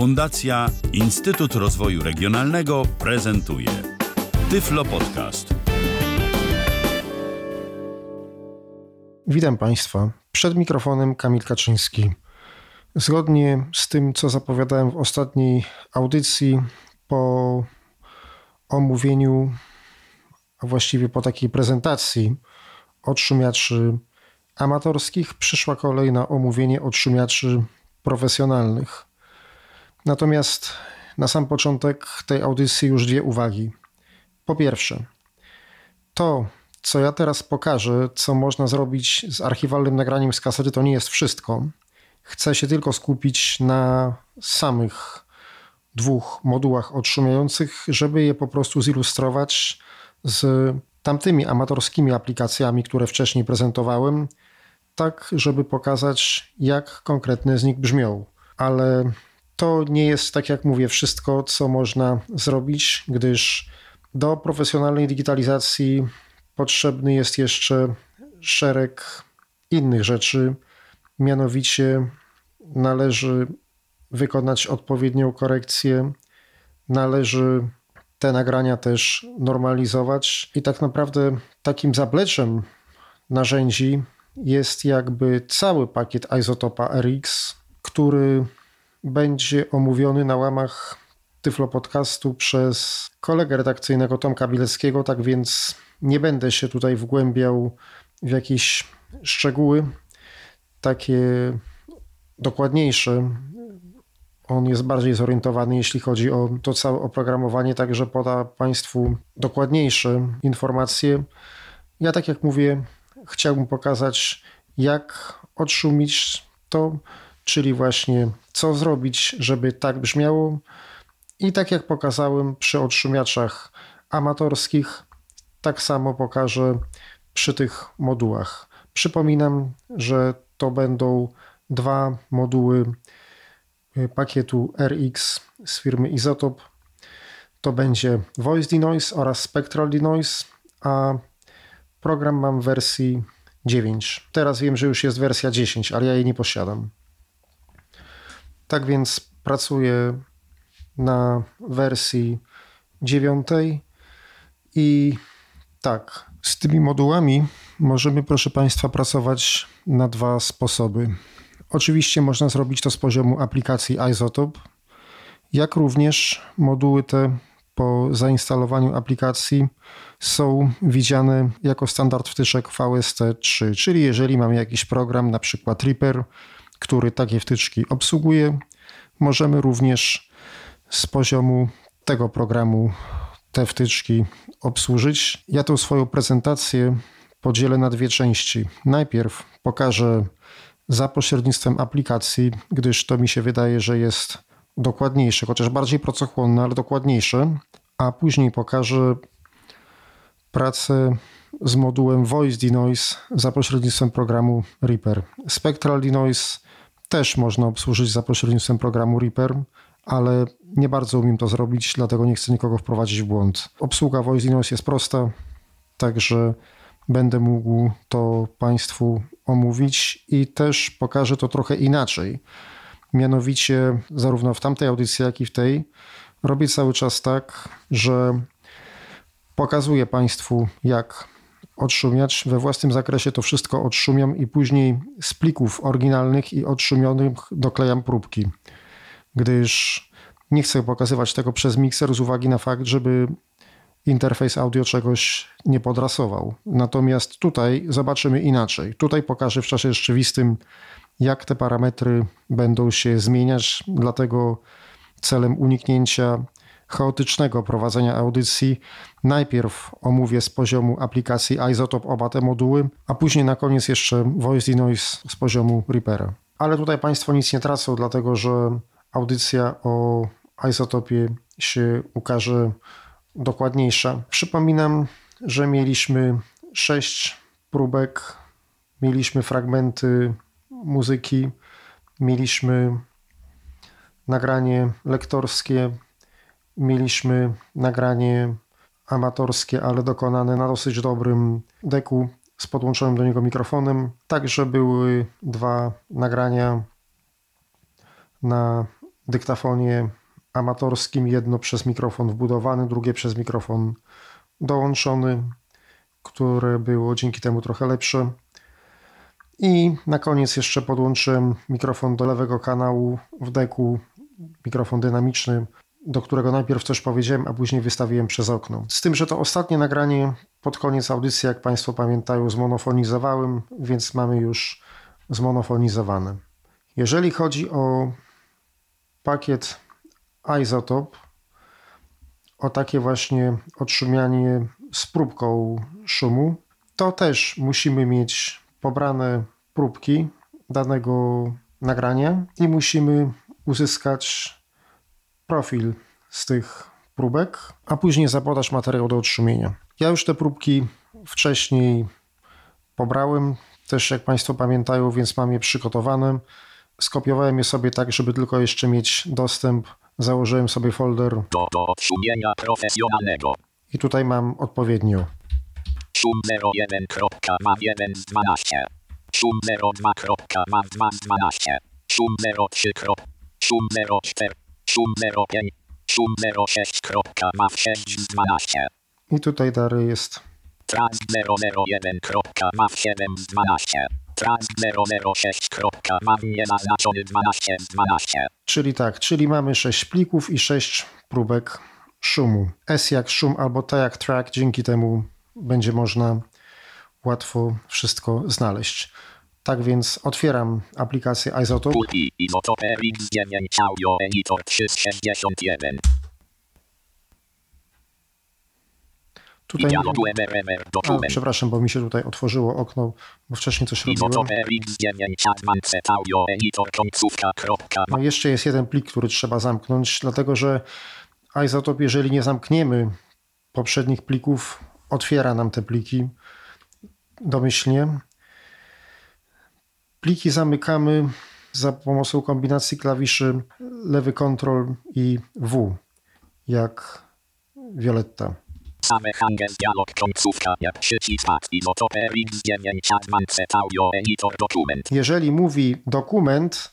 Fundacja Instytut Rozwoju Regionalnego prezentuje Tyflo Podcast. Witam Państwa. Przed mikrofonem Kamil Kaczyński. Zgodnie z tym, co zapowiadałem w ostatniej audycji, po omówieniu, a właściwie po takiej prezentacji odszumiaczy amatorskich, przyszła kolej na omówienie odszumiaczy profesjonalnych. Natomiast na sam początek tej audycji już dwie uwagi. Po pierwsze, to, co ja teraz pokażę, co można zrobić z archiwalnym nagraniem z kasety, to nie jest wszystko. Chcę się tylko skupić na samych dwóch modułach odszumiających, żeby je po prostu zilustrować z tamtymi amatorskimi aplikacjami, które wcześniej prezentowałem, tak żeby pokazać, jak konkretne z nich brzmią. Ale to nie jest, tak jak mówię, wszystko, co można zrobić, gdyż do profesjonalnej digitalizacji potrzebny jest jeszcze szereg innych rzeczy. Mianowicie należy wykonać odpowiednią korekcję, należy te nagrania też normalizować i tak naprawdę takim zapleczem narzędzi jest jakby cały pakiet Isotopa RX, który będzie omówiony na łamach Tyflo Podcastu przez kolegę redakcyjnego Tomka Bileckiego, tak więc nie będę się tutaj wgłębiał w jakieś szczegóły takie dokładniejsze. On jest bardziej zorientowany, jeśli chodzi o to całe oprogramowanie, także poda Państwu dokładniejsze informacje. Ja, tak jak mówię, chciałbym pokazać, jak odszumić to, czyli właśnie co zrobić, żeby tak brzmiało. I tak jak pokazałem przy odszumiaczach amatorskich, tak samo pokażę przy tych modułach. Przypominam, że to będą dwa moduły pakietu RX z firmy Isotop. To będzie Voice Denoise oraz Spectral Denoise, a program mam w wersji 9. Teraz wiem, że już jest wersja 10, ale ja jej nie posiadam. Tak więc pracuję na wersji 9 i tak, z tymi modułami możemy, proszę Państwa, pracować na dwa sposoby. Oczywiście można zrobić to z poziomu aplikacji Isotope, jak również moduły te po zainstalowaniu aplikacji są widziane jako standard wtyczek VST3, czyli jeżeli mamy jakiś program, na przykład Reaper, który takie wtyczki obsługuje, możemy również z poziomu tego programu te wtyczki obsłużyć. Ja tą swoją prezentację podzielę na dwie części. Najpierw pokażę za pośrednictwem aplikacji, gdyż to mi się wydaje, że jest dokładniejsze, chociaż bardziej pracochłonne, ale dokładniejsze, a później pokażę pracę z modułem Voice Denoise za pośrednictwem programu Reaper. Spectral Denoise też można obsłużyć za pośrednictwem programu Reaper, ale nie bardzo umiem to zrobić, dlatego nie chcę nikogo wprowadzić w błąd. Obsługa Voice Denoise jest prosta, także będę mógł to Państwu omówić i też pokażę to trochę inaczej. Mianowicie, zarówno w tamtej audycji, jak i w tej, robię cały czas tak, że pokazuję Państwu, jak odszumiać. We własnym zakresie to wszystko odszumiam i później z plików oryginalnych i odszumionych doklejam próbki, gdyż nie chcę pokazywać tego przez mikser z uwagi na fakt, żeby interfejs audio czegoś nie podrasował. Natomiast tutaj zobaczymy inaczej. Tutaj pokażę w czasie rzeczywistym, jak te parametry będą się zmieniać, dlatego celem uniknięcia chaotycznego prowadzenia audycji najpierw omówię z poziomu aplikacji Isotope oba te moduły, a później na koniec jeszcze Voice Denoise z poziomu Reapera. Ale tutaj Państwo nic nie tracą, dlatego że audycja o Isotopie się ukaże dokładniejsza. Przypominam, że mieliśmy sześć próbek, mieliśmy fragmenty muzyki, mieliśmy nagranie lektorskie, mieliśmy nagranie amatorskie, ale dokonane na dosyć dobrym deku z podłączonym do niego mikrofonem. Także były dwa nagrania na dyktafonie amatorskim, jedno przez mikrofon wbudowany, drugie przez mikrofon dołączony, które było dzięki temu trochę lepsze. I na koniec jeszcze podłączyłem mikrofon do lewego kanału w deku, mikrofon dynamiczny, do którego najpierw coś powiedziałem, a później wystawiłem przez okno. Z tym, że to ostatnie nagranie pod koniec audycji, jak Państwo pamiętają, zmonofonizowałem, więc mamy już zmonofonizowane. Jeżeli chodzi o pakiet Isotope, o takie właśnie odszumianie z próbką szumu, to też musimy mieć pobrane próbki danego nagrania i musimy uzyskać profil z tych próbek, a później zapodać materiał do odszumienia. Ja już te próbki wcześniej pobrałem, też jak Państwo pamiętają, więc mam je przygotowane. Skopiowałem je sobie tak, żeby tylko jeszcze mieć dostęp. Założyłem sobie folder. Do, do odszumienia profesjonalnego. I tutaj mam odpowiednio. Szum 01.maw1 z 12. Szum 02.maw2 z 12. Szum 03. Szum 04. Szum 05. Szum 06.maw6 z 12. I tutaj dalej jest. Transk 001.maw7 z 12. Transk 006.maw niezaznaczony 12 z 12. Czyli tak, czyli mamy 6 plików i 6 próbek szumu. S jak szum albo T jak track, dzięki temu będzie można łatwo wszystko znaleźć. Tak więc otwieram aplikację Isotope. Pulpi Isotope X9 Audio Editor 361. Tutaj, a, przepraszam, bo mi się tutaj otworzyło okno, bo wcześniej coś robiłem. Isotope X9 Advanced Audio Editor końcówka kropka. No jeszcze jest jeden plik, który trzeba zamknąć, dlatego że Isotope, jeżeli nie zamkniemy poprzednich plików, otwiera nam te pliki domyślnie. Pliki zamykamy za pomocą kombinacji klawiszy lewy kontrol i W, jak Violetta. Same Hangel dialog końcówka jak przycisk pad Isotope X9 Advanced Audio Editor dokument. Jeżeli mówi dokument,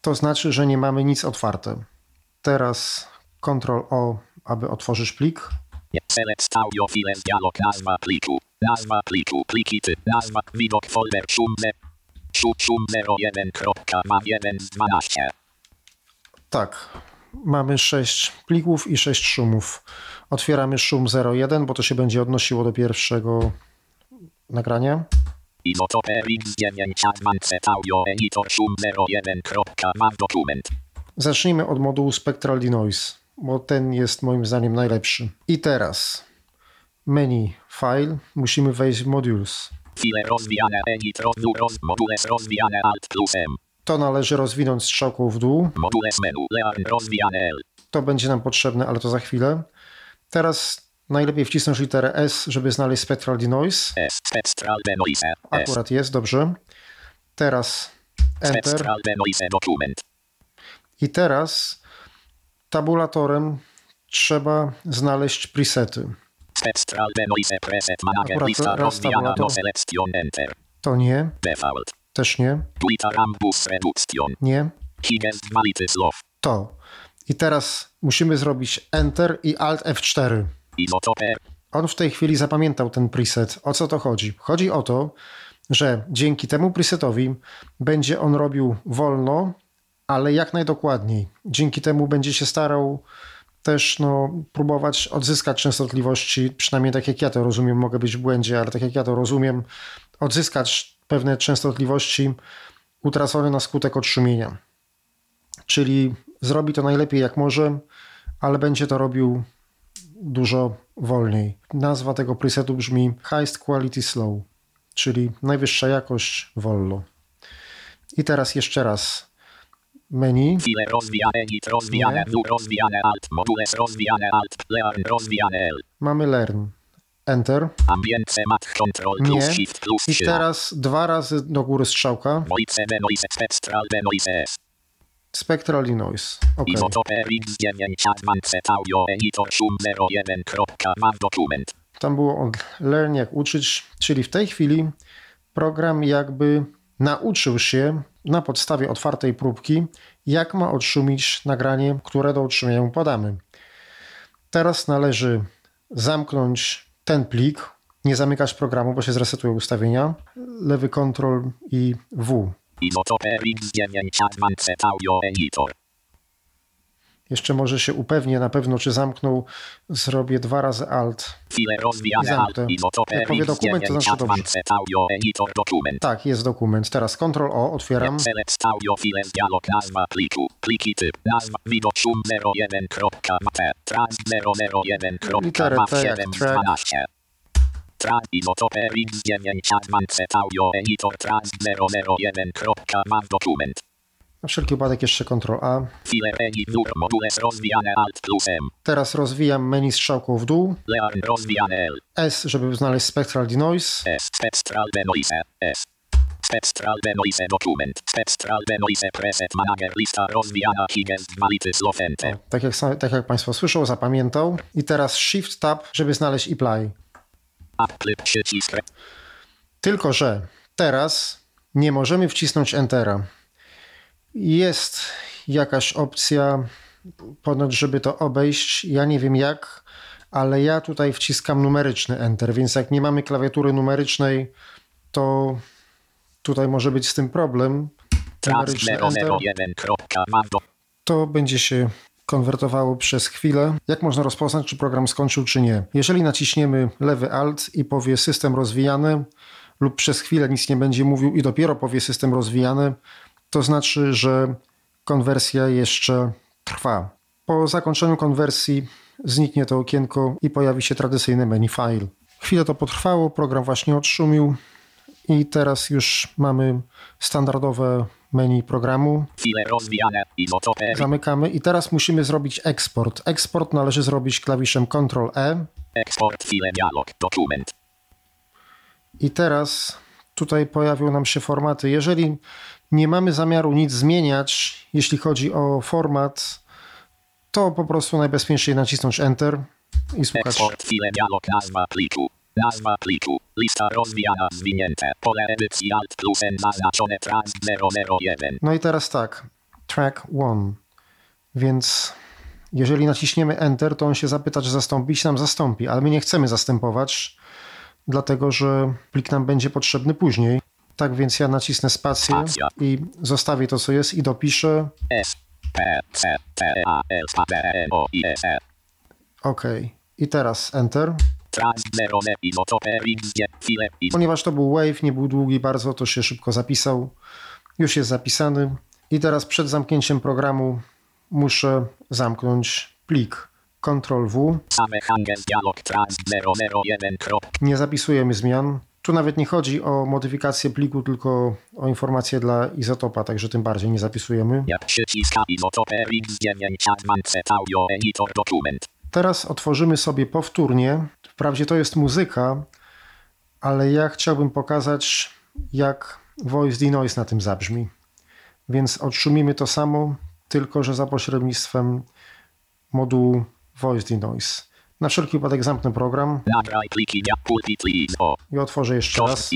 to znaczy, że nie mamy nic otwarte. Teraz Ctrl O, aby otworzyć plik. Select audio files dialog nazwa pliku. Nazwa pliku pliki. Nazwa widok folder szum ze- szum szum 01.maw1 z 12. Tak, mamy 6 plików i 6 szumów. Otwieramy szum 01, bo to się będzie odnosiło do pierwszego nagrania. Isotope X9 Advanced Audio Editor szum 01.maw dokument. Zacznijmy od modułu Spectral Denoise, bo ten jest moim zdaniem najlepszy. I teraz menu File, musimy wejść w Modules. File rozwijane edit roz modules rozwijane alt plus M. To należy rozwinąć strzałką w dół. Modules menu learn rozwijane L. To będzie nam potrzebne, ale to za chwilę. Teraz najlepiej wcisnąć literę S, żeby znaleźć Spectral Denoise. S spectral denoise. S Akurat jest, dobrze. Teraz Enter. spectral denoise dokument. I teraz tabulatorem trzeba znaleźć presety. Spectral denoise preset manager Akurat lista rozwijana no selection enter. To nie, Default. też nie, Twitter ambus reduction. nie, Higgest quality slow. to. I teraz musimy zrobić Enter i Alt F4. Isotope. On w tej chwili zapamiętał ten preset. O co to chodzi? Chodzi o to, że dzięki temu presetowi będzie on robił wolno, ale jak najdokładniej. Dzięki temu będzie się starał też no, próbować odzyskać częstotliwości, przynajmniej tak jak ja to rozumiem, mogę być w błędzie, ale tak jak ja to rozumiem, odzyskać pewne częstotliwości utracone na skutek odszumienia. Czyli zrobi to najlepiej jak może, ale będzie to robił dużo wolniej. Nazwa tego presetu brzmi Highest Quality Slow, czyli najwyższa jakość wolno. I teraz jeszcze raz menu, File rozwijane edit rozwijane w rozwijane alt. Modules rozwijane alt. Learn rozwijane L. mamy Learn, Enter, control plus nie. shift plus I 3. teraz dwa razy do góry strzałka, Voice denoise spectral S. Spectral Noise. Ok. Isotope X9 Advanced Audio Editor szum 01.maw dokument. Tam było on learn jak uczyć, czyli w tej chwili program jakby nauczył się na podstawie otwartej próbki, jak ma odszumić nagranie, które do utrzymienia mu podamy. Teraz należy zamknąć ten plik, nie zamykać programu, bo się zresetują ustawienia. Lewy Ctrl i W. Izotope X9 Advanced Audio Editor. Jeszcze może się upewnię na pewno, czy zamknął. Zrobię dwa razy Alt. Zamknę. Jak powie dokument, to znaczy X9 dobrze. Tak, jest dokument. Teraz Ctrl O, otwieram. Select audio files dialog nazwa pliku. Pliki typ. Nazwa widok szum 01.t. Trans 001. Literę T jak track. 12. Trans izotope X9 Advanced Audio Editor Trans 001. Maw dokument. Na wszelki wypadek jeszcze Ctrl A. Teraz rozwijam menu strzałką w dół. S, żeby znaleźć Spectral Denoise. S. Spectral denoise. S. Spectral denoise dokument. Spectral denoise preset manager lista rozwijana Higgins Mality Slofente. Tak jak, tak jak Państwo słyszą, zapamiętał. I teraz Shift Tab, żeby znaleźć Apply. Apple przycisk. Tylko, że teraz nie możemy wcisnąć Entera. Jest jakaś opcja, ponoć, żeby to obejść. Ja nie wiem jak, ale ja tutaj wciskam numeryczny Enter, więc jak nie mamy klawiatury numerycznej, to tutaj może być z tym problem. Numeryczny Enter 001. Maw do. to będzie się konwertowało przez chwilę. Jak można rozpoznać, czy program skończył, czy nie? Jeżeli naciśniemy lewy Alt i powie system rozwijany, lub przez chwilę nic nie będzie mówił i dopiero powie system rozwijany, to znaczy, że konwersja jeszcze trwa. Po zakończeniu konwersji zniknie to okienko i pojawi się tradycyjny menu file. Chwilę to potrwało, program właśnie odszumił i teraz już mamy standardowe menu programu. Zamykamy i teraz musimy zrobić eksport. Eksport należy zrobić klawiszem Ctrl E Eksport file dialog. Dokument. i teraz tutaj pojawią nam się formaty. Jeżeli nie mamy zamiaru nic zmieniać, jeśli chodzi o format, to po prostu najbezpieczniej nacisnąć Enter i słuchać. Eksport file dialog nazwa pliku. Nazwa pliku. Lista rozwijana zwinięte. Pole edycji Alt plus N zaznaczone trans 001. No i teraz tak, track 1. Więc jeżeli naciśniemy Enter, to on się zapyta, czy zastąpić nam zastąpi, ale my nie chcemy zastępować, dlatego że plik nam będzie potrzebny później. Tak więc ja nacisnę spację i zostawię to, co jest i dopiszę. OK. I teraz Enter. Trans 0. Izotope XG. File. Iz. Ponieważ to był wave, nie był długi bardzo, to się szybko zapisał. Już jest zapisany. I teraz przed zamknięciem programu muszę zamknąć plik. Ctrl W. Same Hangel dialog trans 001. Nie zapisujemy zmian. Tu nawet nie chodzi o modyfikację pliku, tylko o informacje dla izotopa, także tym bardziej nie zapisujemy. Jak przyciska izotope X9 Advanced Audio Editor Dokument. Teraz otworzymy sobie powtórnie. Wprawdzie to jest muzyka, ale ja chciałbym pokazać, jak Voice Denoise na tym zabrzmi. Więc odszumimy to samo, tylko że za pośrednictwem modułu Voice Denoise. Na wszelki wypadek zamknę program i otworzę jeszcze raz.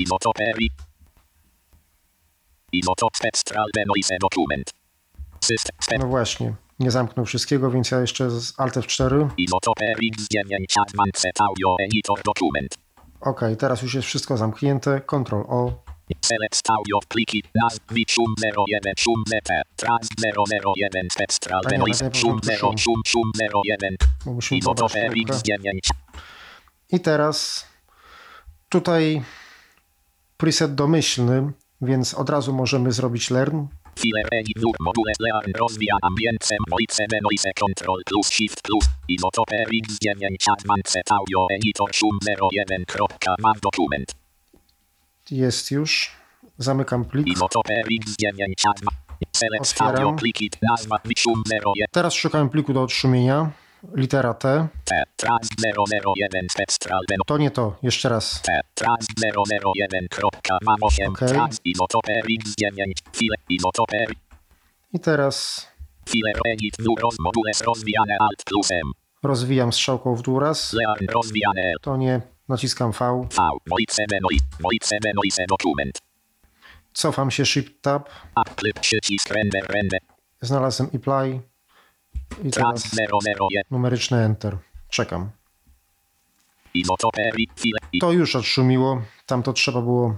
No właśnie, nie zamknął wszystkiego, więc ja jeszcze z Alt F4. izotope X9 Advanced Audio Editor Dokument. Ok, teraz już jest wszystko zamknięte. Ctrl O. Select audio pliki nazw wid szum 01 szum zt trans 001 spectral najpierw szum to 0 szum. szum szum 01 Bo musimy pobrać izotope chwilkę. X9 I teraz tutaj preset domyślny, więc od razu możemy zrobić learn. File edit nur modules learn rozwija ambience voice denoise control plus shift plus izotope X9 Advanced Audio Editor szum 01 maw dokument Jest już. Zamykam plik. izotope X9 Adva Select Otwieram. audio pliki nazwa wid szum 01 Teraz szukam pliku do odszumienia. Litera T. T trans 001 spectral denoise To nie to. Jeszcze raz. T trans 001 mam 8 Okej. trans izotope X9 file izotope I teraz file edit nur roz modules rozwijane Alt plus M rozwijam strzałką w dół raz. learn rozwijane To nie. Naciskam V. V voice denoise voice denoise dokument Cofam się Shift Tab. Apple przycisk render render Znalazłem apply i teraz 001. numeryczny enter. Czekam. To już odszumiło. Tam to trzeba było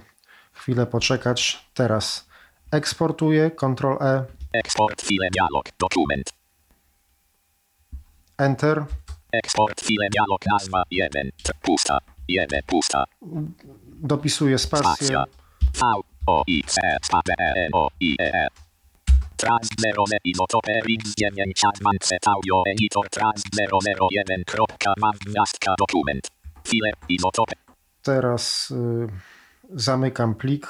chwilę poczekać. Teraz eksportuję, Ctrl E, eksport file dialog. Dokument. Enter. Eksport file dialog. Nazwa 1. T- Pusta. 1. Pusta. Dopisuję spację. V. O. X. E. P. P. E. O. I. E. E. Trans 0 Izotoper X9 Advanced Audio Editor Trans 001. Kropka. Mam gwiazdka. Dokument. File. Izotoper. Teraz y, zamykam plik.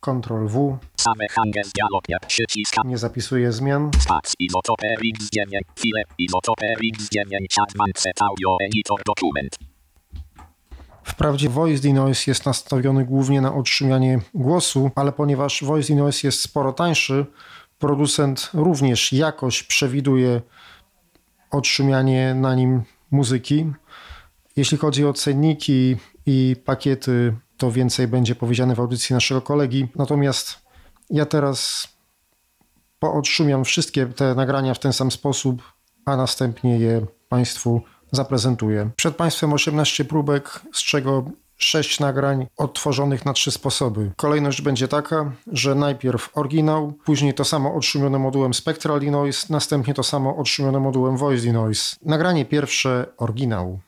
Ctrl W. Same handel dialog. Jak przyciska. Nie zapisuję zmian. Spac. Izotoper X9. File. Izotoper X9 Advanced Audio Editor Dokument. Wprawdzie Voice Denoise jest nastawiony głównie na odszumianie głosu, ale ponieważ Voice Denoise jest sporo tańszy, producent również jakoś przewiduje odszumianie na nim muzyki. Jeśli chodzi o cenniki i pakiety, to więcej będzie powiedziane w audycji naszego kolegi. Natomiast ja teraz poodszumiam wszystkie te nagrania w ten sam sposób, a następnie je Państwu zaprezentuję. Przed Państwem 18 próbek, z czego 6 nagrań odtworzonych na trzy sposoby. Kolejność będzie taka, że najpierw oryginał, później to samo odszumione modułem Spectral Denoise, następnie to samo odszumione modułem Voice Denoise. Nagranie pierwsze oryginał.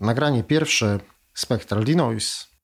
Nagranie pierwsze Spectral Denoise.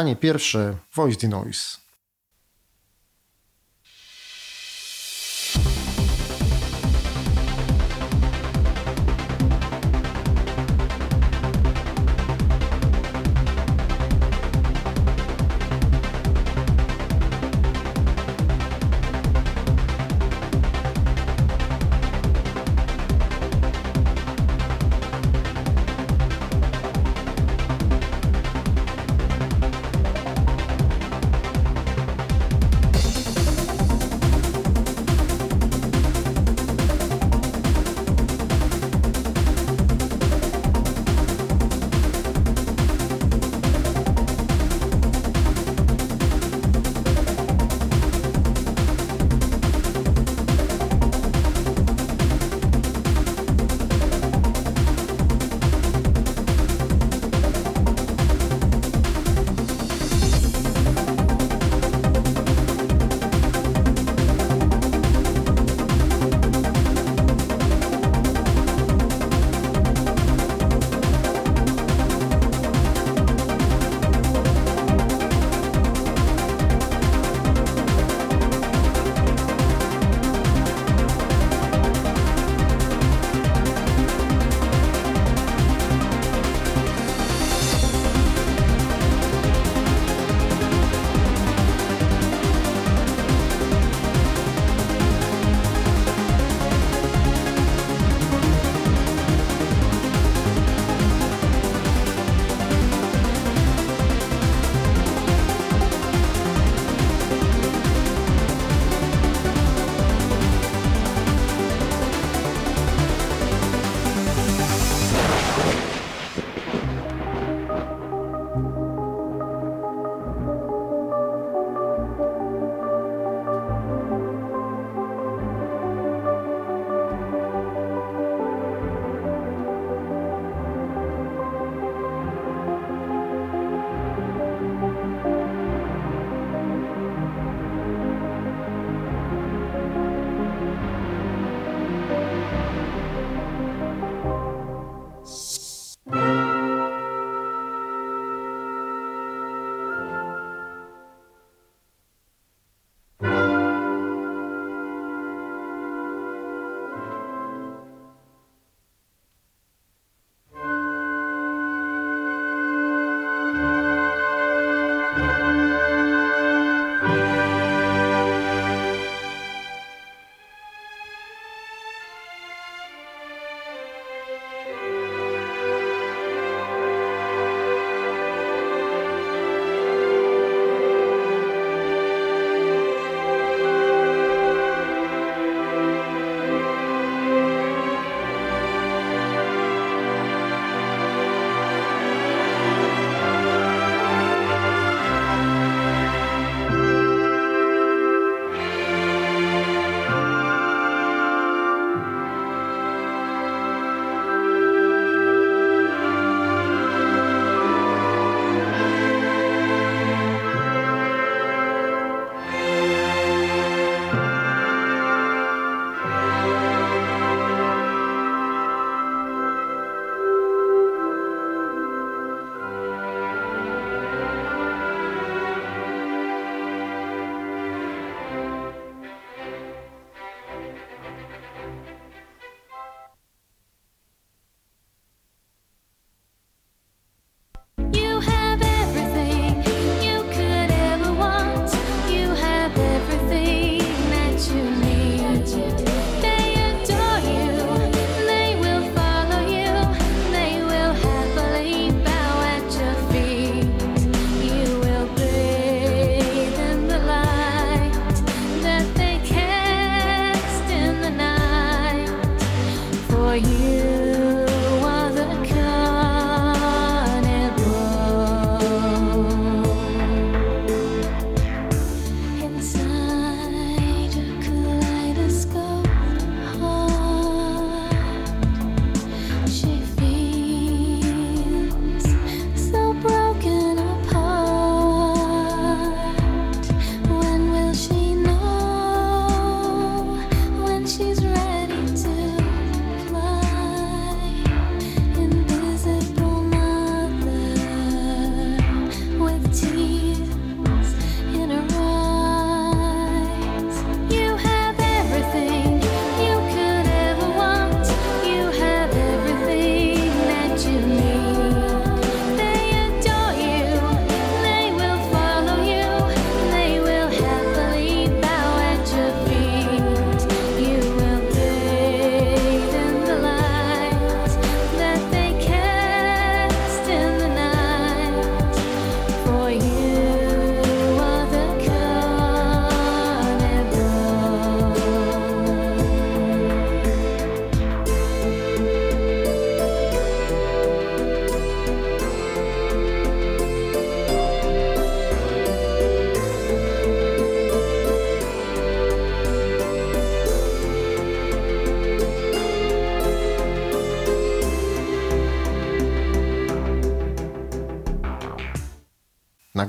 Nagranie pierwsze Voice the Noise.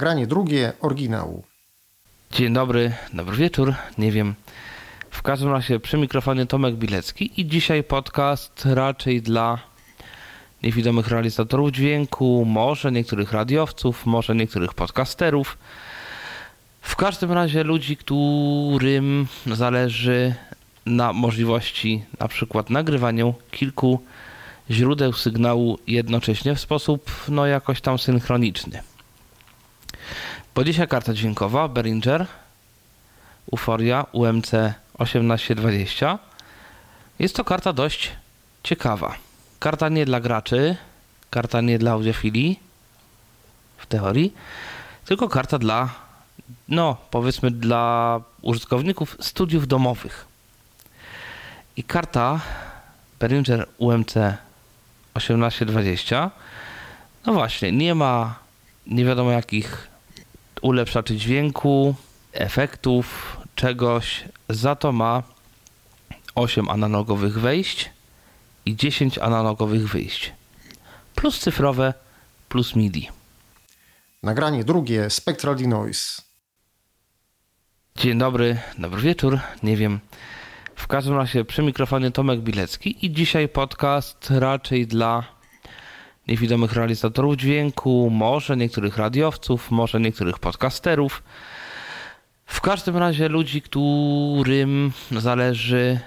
Nagranie drugie oryginału. Dzień dobry, dobry wieczór, nie wiem. W każdym razie przy mikrofonie Tomek Bilecki i dzisiaj podcast raczej dla niewidomych realizatorów dźwięku, może niektórych radiowców, może niektórych podcasterów. W każdym razie ludzi, którym zależy na możliwości na przykład nagrywania kilku źródeł sygnału jednocześnie w sposób no jakoś tam synchroniczny. Dzisiaj karta dźwiękowa Behringer Uforia UMC 1820. Jest to karta dość ciekawa. Karta nie dla graczy, karta nie dla audiofilii w teorii, tylko karta dla, no powiedzmy, dla użytkowników studiów domowych. I karta Behringer UMC 1820, no właśnie, nie ma nie wiadomo jakich ulepszaczy dźwięku, efektów, czegoś. Za to ma 8 analogowych wejść i 10 analogowych wyjść. Plus cyfrowe, plus MIDI. Nagranie drugie Spectral Denoise. Dzień dobry, dobry wieczór, nie wiem. W każdym razie przy mikrofonie Tomek Bilecki i dzisiaj podcast raczej dla niewidomych realizatorów dźwięku, może niektórych radiowców, może niektórych podcasterów. W każdym razie ludzi, którym zależy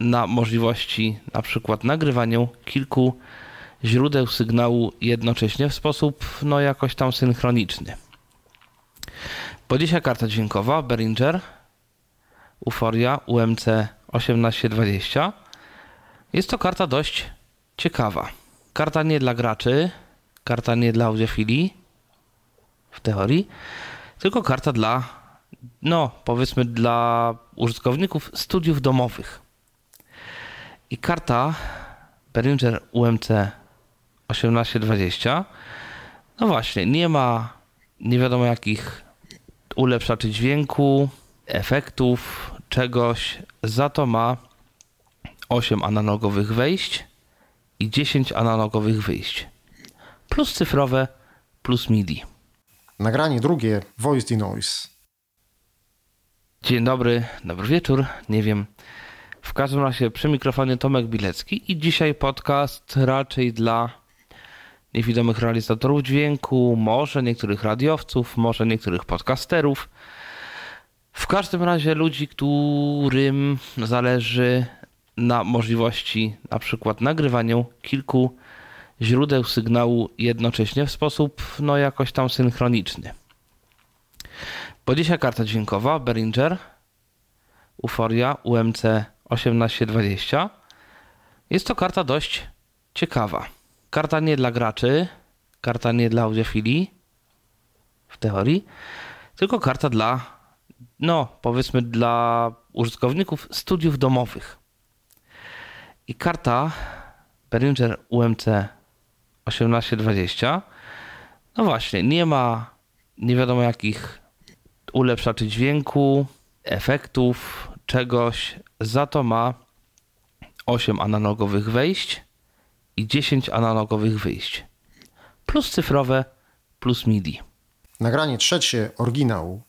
na możliwości na przykład nagrywania kilku źródeł sygnału jednocześnie w sposób no jakoś tam synchroniczny. Bo dzisiaj karta dźwiękowa Behringer Uforia UMC 1820 jest to karta dość ciekawa. Karta nie dla graczy, karta nie dla audiofilii w teorii, tylko karta dla, no powiedzmy, dla użytkowników studiów domowych. I karta Behringer UMC 1820, no właśnie, nie ma nie wiadomo jakich ulepszaczy dźwięku, efektów, czegoś. Za to ma 8 analogowych wejść i 10 analogowych wyjść. Plus cyfrowe, plus MIDI. Nagranie drugie Voice Denoise. Dzień dobry, dobry wieczór, nie wiem. W każdym razie przy mikrofonie Tomek Bilecki i dzisiaj podcast raczej dla niewidomych realizatorów dźwięku, może niektórych radiowców, może niektórych podcasterów. W każdym razie ludzi, którym zależy na możliwości na przykład nagrywania kilku źródeł sygnału jednocześnie w sposób no jakoś tam synchroniczny. Bo dzisiaj karta dźwiękowa Behringer Uforia UMC 1820 jest to karta dość ciekawa. Karta nie dla graczy, karta nie dla audiofilii w teorii, tylko karta dla, no powiedzmy, dla użytkowników studiów domowych. I karta Behringer UMC 1820, no właśnie, nie ma nie wiadomo jakich ulepszaczy dźwięku, efektów, czegoś. Za to ma 8 analogowych wejść i 10 analogowych wyjść. Plus cyfrowe, plus MIDI. Nagranie trzecie oryginału.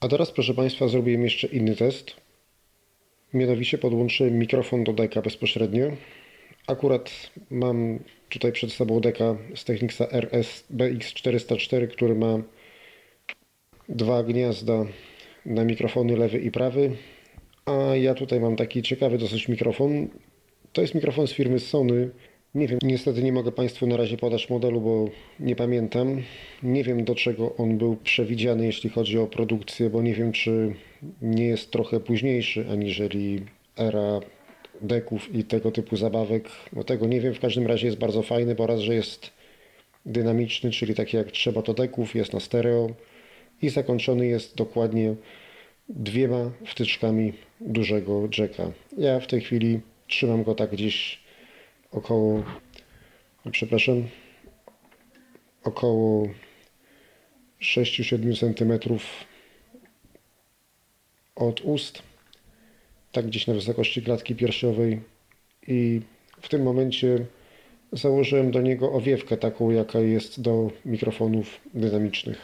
A teraz, proszę Państwa, zrobiłem jeszcze inny test. Mianowicie podłączyłem mikrofon do deka bezpośrednio. Akurat mam tutaj przed sobą deka z Technicsa RS BX404, który ma dwa gniazda na mikrofony lewy i prawy. A ja tutaj mam taki ciekawy dosyć mikrofon. To jest mikrofon z firmy Sony. Nie wiem, niestety nie mogę Państwu na razie podać modelu, bo nie pamiętam. Nie wiem do czego on był przewidziany, jeśli chodzi o produkcję, bo nie wiem, czy nie jest trochę późniejszy aniżeli era deków i tego typu zabawek. No tego nie wiem, w każdym razie jest bardzo fajny, bo raz, że jest dynamiczny, czyli taki jak trzeba to deków, jest na stereo i zakończony jest dokładnie dwiema wtyczkami dużego jacka. Ja w tej chwili trzymam go tak gdzieś około, przepraszam, około 6-7 cm od ust, tak gdzieś na wysokości klatki piersiowej i w tym momencie Założyłem do niego owiewkę taką, jaka jest do mikrofonów dynamicznych.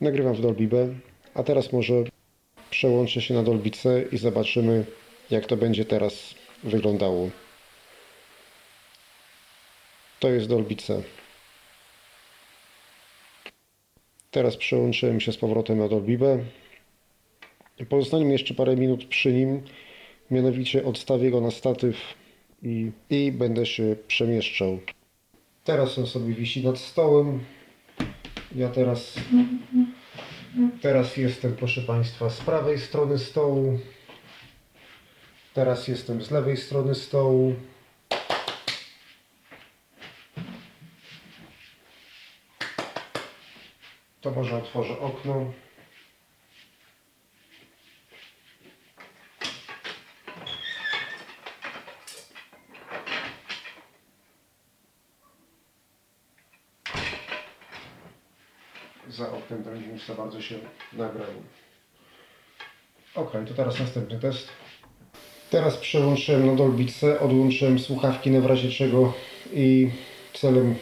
Nagrywam w Dolby B, a teraz może przełączę się na Dolby C i zobaczymy, jak to będzie teraz wyglądało. To jest Dolby C. Teraz przełączyłem się z powrotem na Dolby B. Pozostanie jeszcze parę minut przy nim, mianowicie odstawię go na statyw i, i będę się przemieszczał. Teraz on sobie wisi nad stołem. Ja teraz, teraz jestem, proszę Państwa, z prawej strony stołu. Teraz jestem z lewej strony stołu. To może otworzę okno. Za oknem będzie już za bardzo się nagrał. Ok, to teraz następny test. Teraz przełączyłem na Dolby odłączyłem słuchawki na razie czego i celem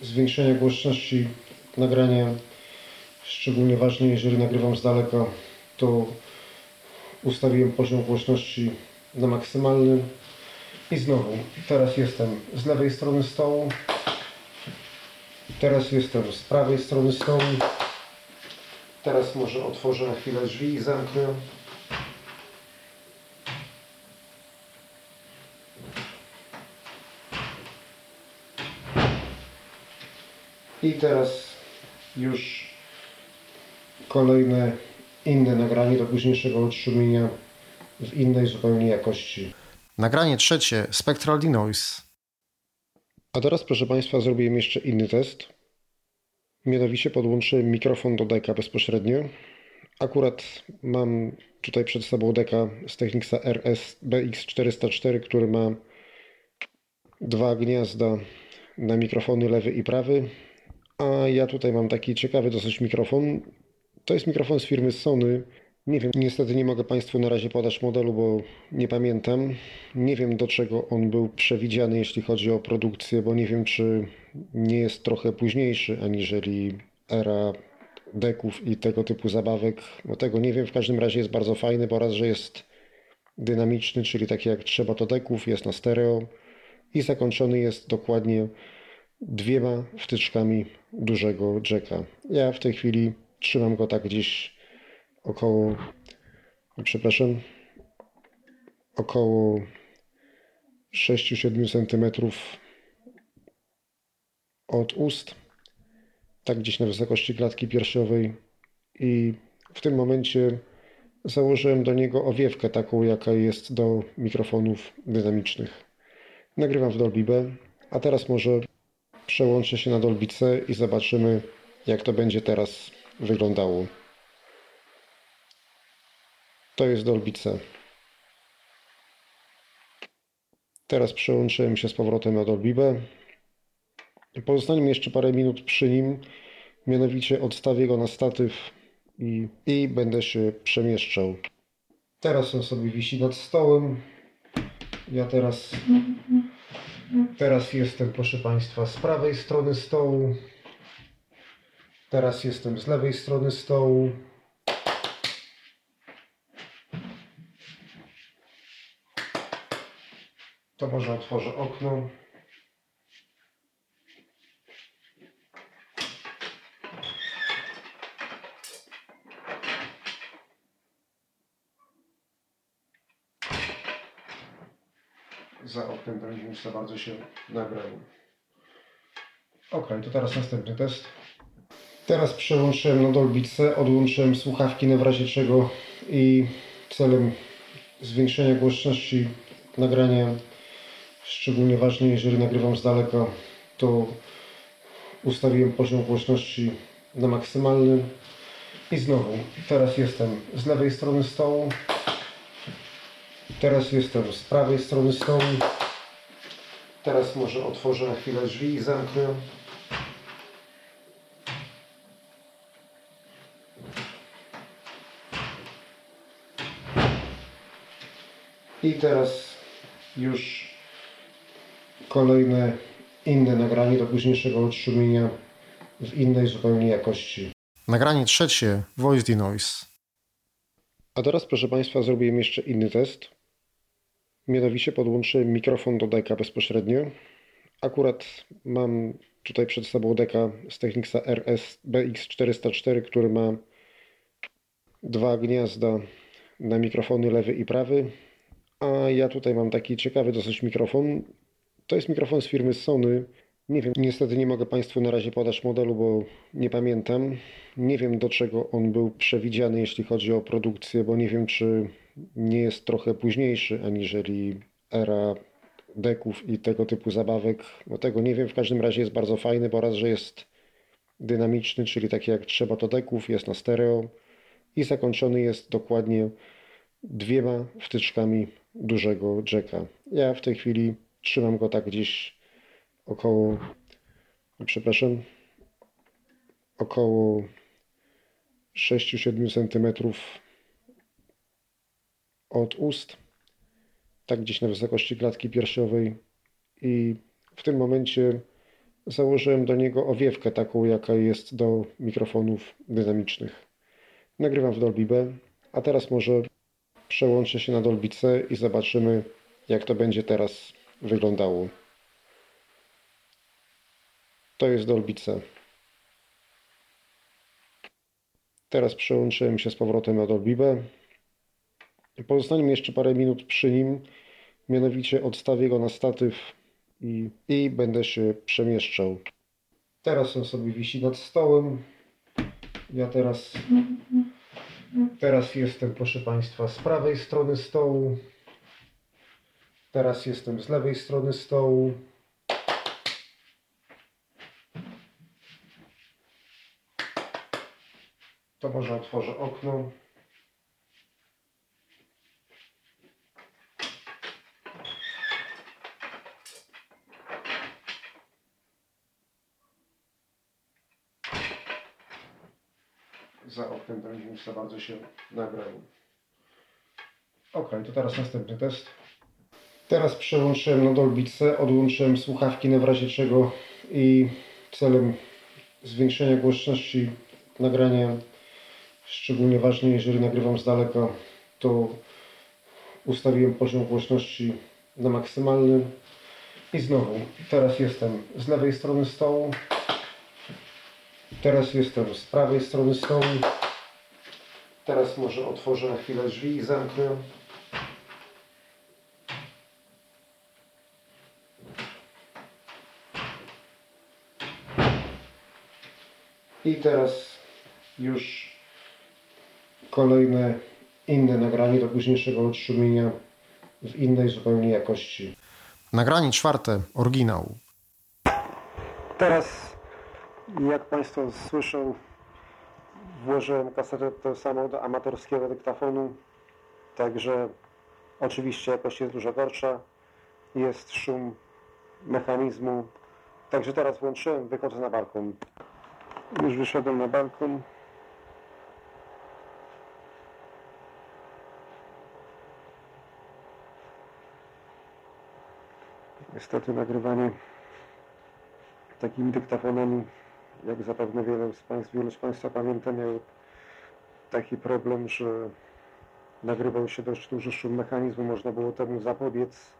zwiększenia głośności nagrania, szczególnie ważne jeżeli nagrywam z daleka, to ustawiłem poziom głośności na maksymalny. I znowu, teraz jestem z lewej strony stołu, teraz jestem z prawej strony stołu, teraz może otworzę na chwilę drzwi i zamknę. I teraz już kolejne inne nagranie do późniejszego odszumienia w innej zupełnie jakości. Nagranie trzecie, Spectral Denoise. A teraz, proszę Państwa, zrobiłem jeszcze inny test. Mianowicie podłączyłem mikrofon do deka bezpośrednio. Akurat mam tutaj przed sobą deka z Technicsa RS BX404, który ma dwa gniazda na mikrofony lewy i prawy. A ja tutaj mam taki ciekawy dosyć mikrofon. To jest mikrofon z firmy Sony. Nie wiem, niestety nie mogę Państwu na razie podać modelu, bo nie pamiętam. Nie wiem do czego on był przewidziany, jeśli chodzi o produkcję, bo nie wiem, czy nie jest trochę późniejszy aniżeli era deków i tego typu zabawek. No tego nie wiem, w każdym razie jest bardzo fajny, bo raz, że jest dynamiczny, czyli taki jak trzeba to deków, jest na stereo i zakończony jest dokładnie dwiema wtyczkami dużego jacka. Ja w tej chwili trzymam go tak gdzieś około, przepraszam, około 6-7 cm od ust, tak gdzieś na wysokości klatki piersiowej i w tym momencie założyłem do niego owiewkę taką, jaka jest do mikrofonów dynamicznych. Nagrywam w Dolby B, a teraz może przełączę się na Dolby C i zobaczymy, jak to będzie teraz wyglądało. To jest Dolby C. Teraz przełączyłem się z powrotem na Dolby B. Jeszcze parę minut przy nim, mianowicie odstawię go na statyw i, i będę się przemieszczał. Teraz on sobie wisi nad stołem. Ja teraz Teraz jestem, proszę Państwa, z prawej strony stołu. Teraz jestem z lewej strony stołu. To może otworzę okno. za oknem będzie już za bardzo się nagrał. Ok, to teraz następny test. Teraz przełączyłem na Dolby C, odłączyłem słuchawki na razie czego i celem zwiększenia głośności nagrania, szczególnie ważne jeżeli nagrywam z daleka, to ustawiłem poziom głośności na maksymalny i znowu, teraz jestem z lewej strony stołu, Teraz jestem z prawej strony stołu. Teraz może otworzę na chwilę drzwi i zamknę. I teraz już kolejne inne nagranie do późniejszego odszumienia w innej zupełnie jakości. Nagranie trzecie, Voice Denoise. A teraz, proszę Państwa, zrobiłem jeszcze inny test. Mianowicie podłączyłem mikrofon do deka bezpośrednio. Akurat mam tutaj przed sobą deka z Technicsa RS BX404, który ma dwa gniazda na mikrofony lewy i prawy. A ja tutaj mam taki ciekawy dosyć mikrofon. To jest mikrofon z firmy Sony. Nie wiem, niestety nie mogę Państwu na razie podać modelu, bo nie pamiętam. Nie wiem do czego on był przewidziany, jeśli chodzi o produkcję, bo nie wiem, czy nie jest trochę późniejszy aniżeli era deków i tego typu zabawek. No tego nie wiem, w każdym razie jest bardzo fajny, bo raz, że jest dynamiczny, czyli taki jak trzeba to deków, jest na stereo i zakończony jest dokładnie dwiema wtyczkami dużego jacka. Ja w tej chwili trzymam go tak gdzieś około, przepraszam, około 6-7 cm od ust, tak gdzieś na wysokości klatki piersiowej i w tym momencie założyłem do niego owiewkę taką, jaka jest do mikrofonów dynamicznych. Nagrywam w Dolby B, a teraz może przełączę się na Dolby C i zobaczymy jak to będzie teraz wyglądało. To jest Dolby C. Teraz przełączyłem się z powrotem na Dolby B. Pozostanie mi jeszcze parę minut przy nim. Mianowicie odstawię go na statyw i, i będę się przemieszczał. Teraz on sobie wisi nad stołem. Ja teraz, teraz jestem, proszę Państwa, z prawej strony stołu. Teraz jestem z lewej strony stołu. To może otworzę okno. Za za bardzo się nagrał. Ok, to teraz następny test. Teraz przełączyłem na Dolby odłączyłem słuchawki na razie czego i celem zwiększenia głośności nagrania, szczególnie ważne jeżeli nagrywam z daleka, to ustawiłem poziom głośności na maksymalny i znowu, teraz jestem z lewej strony stołu, teraz jestem z prawej strony stołu, teraz może otworzę na chwilę drzwi i zamknę. I teraz już kolejne inne nagranie do późniejszego odszumienia w innej zupełnie jakości. Nagranie czwarte, oryginał. Teraz, jak Państwo słyszą, włożyłem kasetę to samo do amatorskiego dyktafonu, także oczywiście jakość jest dużo gorsza, jest szum mechanizmu, także teraz włączyłem, wychodzę na balkon. Już wyszedłem na balkon. Niestety nagrywanie takimi dyktafonami, jak zapewne wiele z Państwa, wielu z Państwa pamięta, miał taki problem, że nagrywał się dość duży szum mechanizmu. Można było temu zapobiec,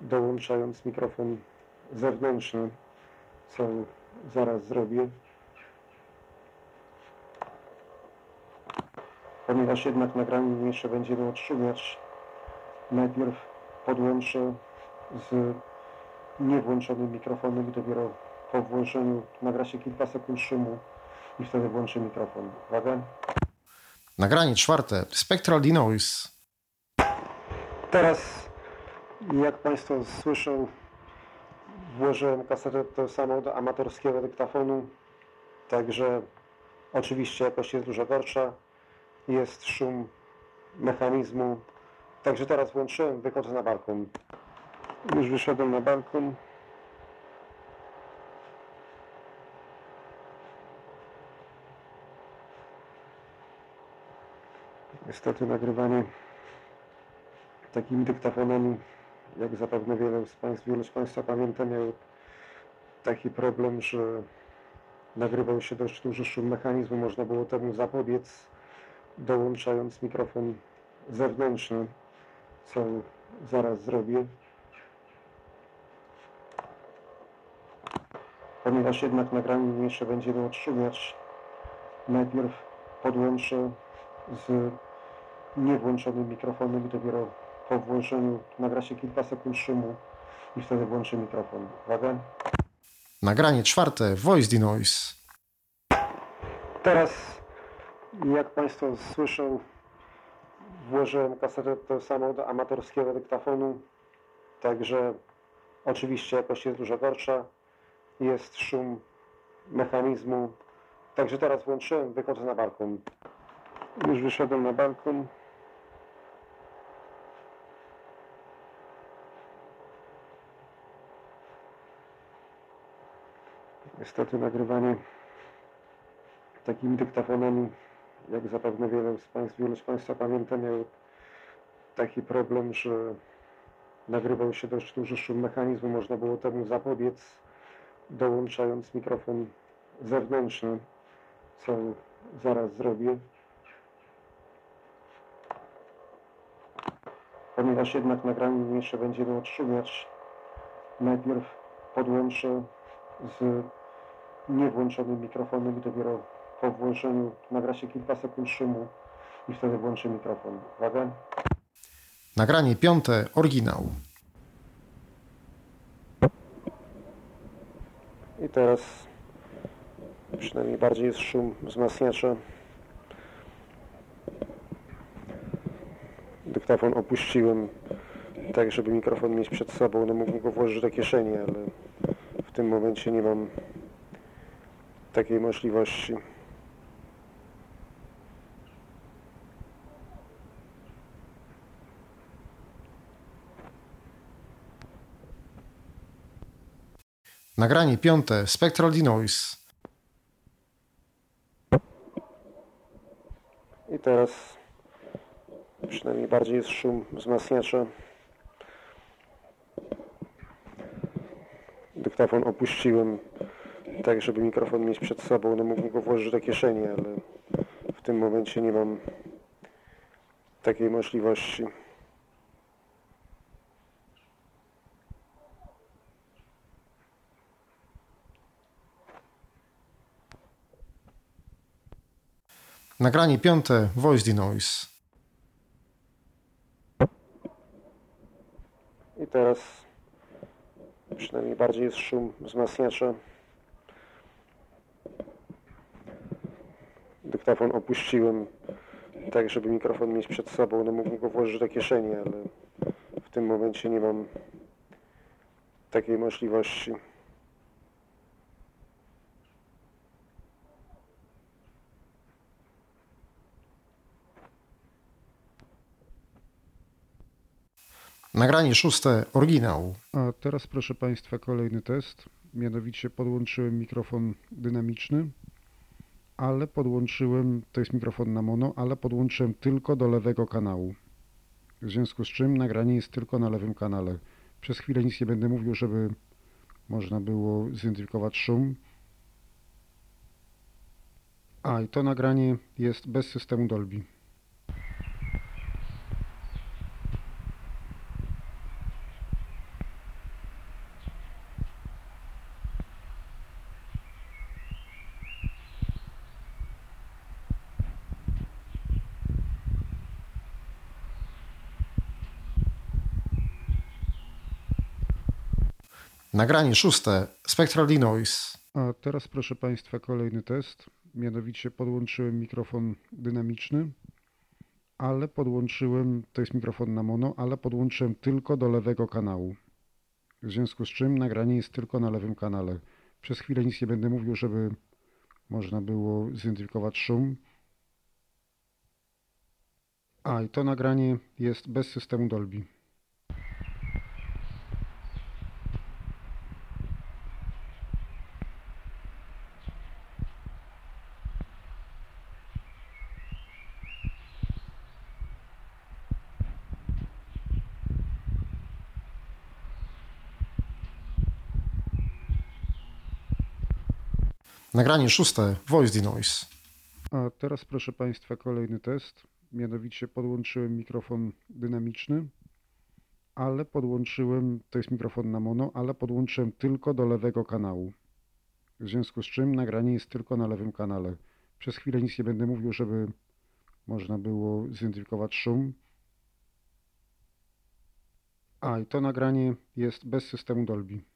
dołączając mikrofon zewnętrzny, co zaraz zrobię. Ponieważ jednak nagranie jeszcze będziemy odszumiać, najpierw podłączę z niewłączonym mikrofonem i dopiero po włączeniu nagra się kilka sekund szumu i wtedy włączę mikrofon. Uwaga. Nagranie czwarte. Spectral Denoise. Teraz, jak Państwo słyszą, włożyłem kasetę to samo do amatorskiego dyktafonu, także oczywiście jakość jest dużo gorsza jest szum mechanizmu. Także teraz włączyłem, wychodzę na balkon. Już wyszedłem na balkon. Niestety nagrywanie takimi dyktafonami, jak zapewne wiele z Państwa, wielu z Państwa pamięta, miał taki problem, że nagrywał się dość duży szum mechanizmu. Można było temu zapobiec, dołączając mikrofon zewnętrzny, co zaraz zrobię. Ponieważ jednak nagranie jeszcze będziemy odszumiać, najpierw podłączę z niewłączonym mikrofonem i dopiero po włączeniu nagra się kilka sekund szumu i wtedy włączę mikrofon. Uwaga. Nagranie czwarte, Voice the Noise. Teraz, jak Państwo słyszą, włożyłem kasetę to samo do amatorskiego dyktafonu, także oczywiście jakość jest dużo gorsza, jest szum mechanizmu, także teraz włączyłem, wychodzę na balkon. Już wyszedłem na balkon. Niestety nagrywanie takimi dyktafonami, jak zapewne wiele z Państwa, wielu z Państwa pamięta, miał taki problem, że nagrywał się dość duży szum mechanizmu. Można było temu zapobiec, dołączając mikrofon zewnętrzny, co zaraz zrobię. Ponieważ jednak nagranie jeszcze będziemy odszumiać, najpierw podłączę z niewłączonym mikrofonem i dopiero po włączeniu nagra się kilka sekund szumu i wtedy włączę mikrofon. Uwaga. Nagranie piąte, oryginał. I teraz przynajmniej bardziej jest szum wzmacniacza. Dyktafon opuściłem tak, żeby mikrofon mieć przed sobą. No mógłbym go włożyć do kieszeni, ale w tym momencie nie mam takiej możliwości. Nagranie piąte, Spectral Denoise. I teraz przynajmniej bardziej jest szum wzmacniacza. Dyktafon opuściłem tak, żeby mikrofon mieć przed sobą. No mógłbym go włożyć do kieszeni, ale w tym momencie nie mam takiej możliwości. Nagranie piąte, Voice the Noise. I teraz przynajmniej bardziej jest szum wzmacniacza. Dyktafon opuściłem tak, żeby mikrofon mieć przed sobą. No mógłbym go włożyć do kieszeni, ale w tym momencie nie mam takiej możliwości. Nagranie szóste, oryginał. A teraz proszę Państwa kolejny test. Mianowicie podłączyłem mikrofon dynamiczny, ale podłączyłem, to jest mikrofon na mono, ale podłączyłem tylko do lewego kanału. W związku z czym nagranie jest tylko na lewym kanale. Przez chwilę nic nie będę mówił, żeby można było zidentyfikować szum. A i to nagranie jest bez systemu Dolby. Nagranie szóste, Spectral Denoise. A teraz proszę Państwa kolejny test. Mianowicie podłączyłem mikrofon dynamiczny, ale podłączyłem, to jest mikrofon na mono, ale podłączyłem tylko do lewego kanału. W związku z czym nagranie jest tylko na lewym kanale. Przez chwilę nic nie będę mówił, żeby można było zidentyfikować szum. A i to nagranie jest bez systemu Dolby. Nagranie szóste, Voice Denoise. A teraz proszę Państwa kolejny test. Mianowicie podłączyłem mikrofon dynamiczny, ale podłączyłem, to jest mikrofon na mono, ale podłączyłem tylko do lewego kanału. W związku z czym nagranie jest tylko na lewym kanale. Przez chwilę nic nie będę mówił, żeby można było zidentyfikować szum. A i to nagranie jest bez systemu Dolby.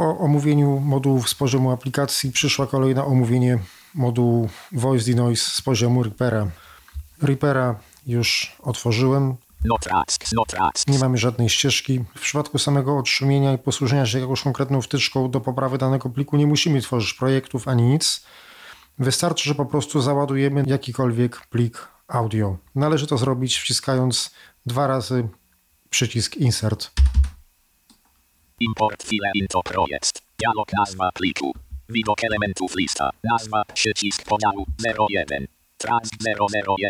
Po omówieniu modułów z poziomu aplikacji przyszła kolej na omówienie modułu Voice Denoise z poziomu Reapera. Reapera już otworzyłem, nie mamy żadnej ścieżki. W przypadku samego odszumienia i posłużenia się jakąś konkretną wtyczką do poprawy danego pliku nie musimy tworzyć projektów ani nic. Wystarczy, że po prostu załadujemy jakikolwiek plik audio. Należy to zrobić wciskając dwa razy przycisk Insert. Import file into projekt. Dialog nazwa pliku. Widok elementów lista. Nazwa przycisk podziału 01. Trans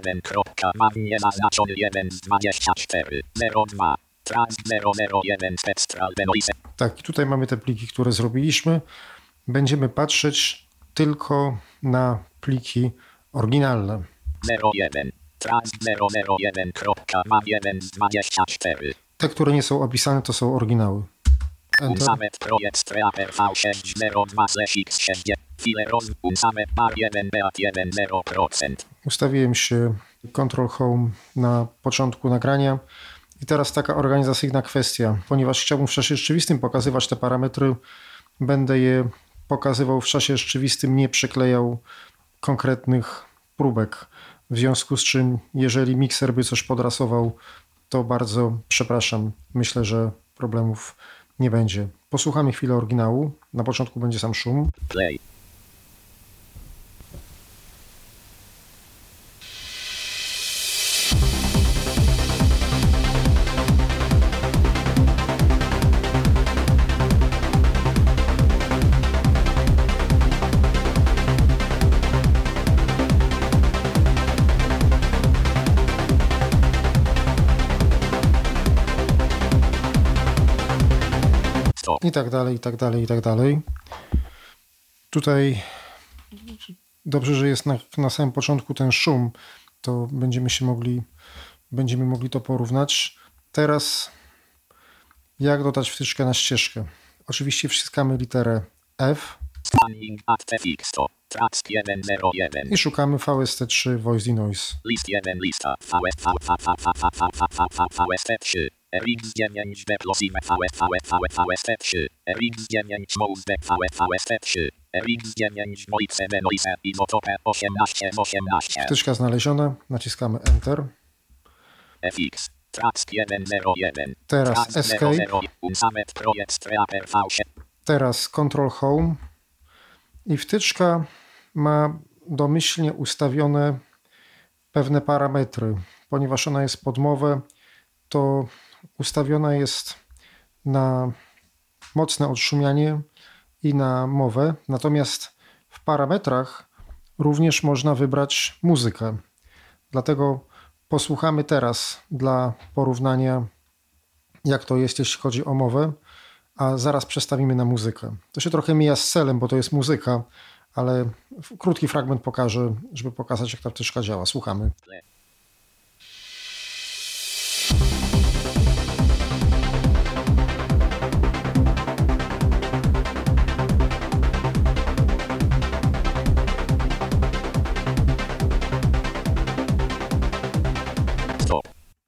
001. Kropka. Mam niezaznaczony 1 z 24. 02. Trans 001. Spectral denoise. Tak, tutaj mamy te pliki, które zrobiliśmy. Będziemy patrzeć tylko na pliki oryginalne. 01. Trans 001. Kropka. Mam 1 z 24. Te, które nie są opisane, to są oryginały. Enter. Unsamet projekt Reaper V602 X60. File roz. Unsamet bar 1 beat 1 0%. Ustawiłem się Control Home na początku nagrania. I teraz taka organizacyjna kwestia. Ponieważ chciałbym w czasie rzeczywistym pokazywać te parametry, będę je pokazywał w czasie rzeczywistym, nie przyklejał konkretnych próbek. W związku z czym, jeżeli mikser by coś podrasował, to bardzo przepraszam. Myślę, że problemów nie będzie. Posłuchamy chwilę oryginału. Na początku będzie sam szum. Play. i tak dalej, i tak dalej, i tak dalej. Tutaj dobrze, że jest na, na samym początku ten szum, to będziemy się mogli, będziemy mogli to porównać. Teraz jak dodać wtyczkę na ścieżkę? Oczywiście wciskamy literę F. I szukamy VST3 Voice Denoise. List 1, lista. VST3. 9 plus im VSVSVST3. 9 VSVST3. 9 Izotope 18 z 18. Wtyczka znaleziona. Naciskamy Enter. FX. 101. Teraz Escape. Teraz Control Home. I wtyczka ma domyślnie ustawione pewne parametry. Ponieważ ona jest podmowę, to ustawiona jest na mocne odszumianie i na mowę. Natomiast w parametrach również można wybrać muzykę. Dlatego posłuchamy teraz dla porównania, jak to jest, jeśli chodzi o mowę a zaraz przestawimy na muzykę. To się trochę mija z celem, bo to jest muzyka, ale krótki fragment pokażę, żeby pokazać, jak ta wtyczka działa. Słuchamy.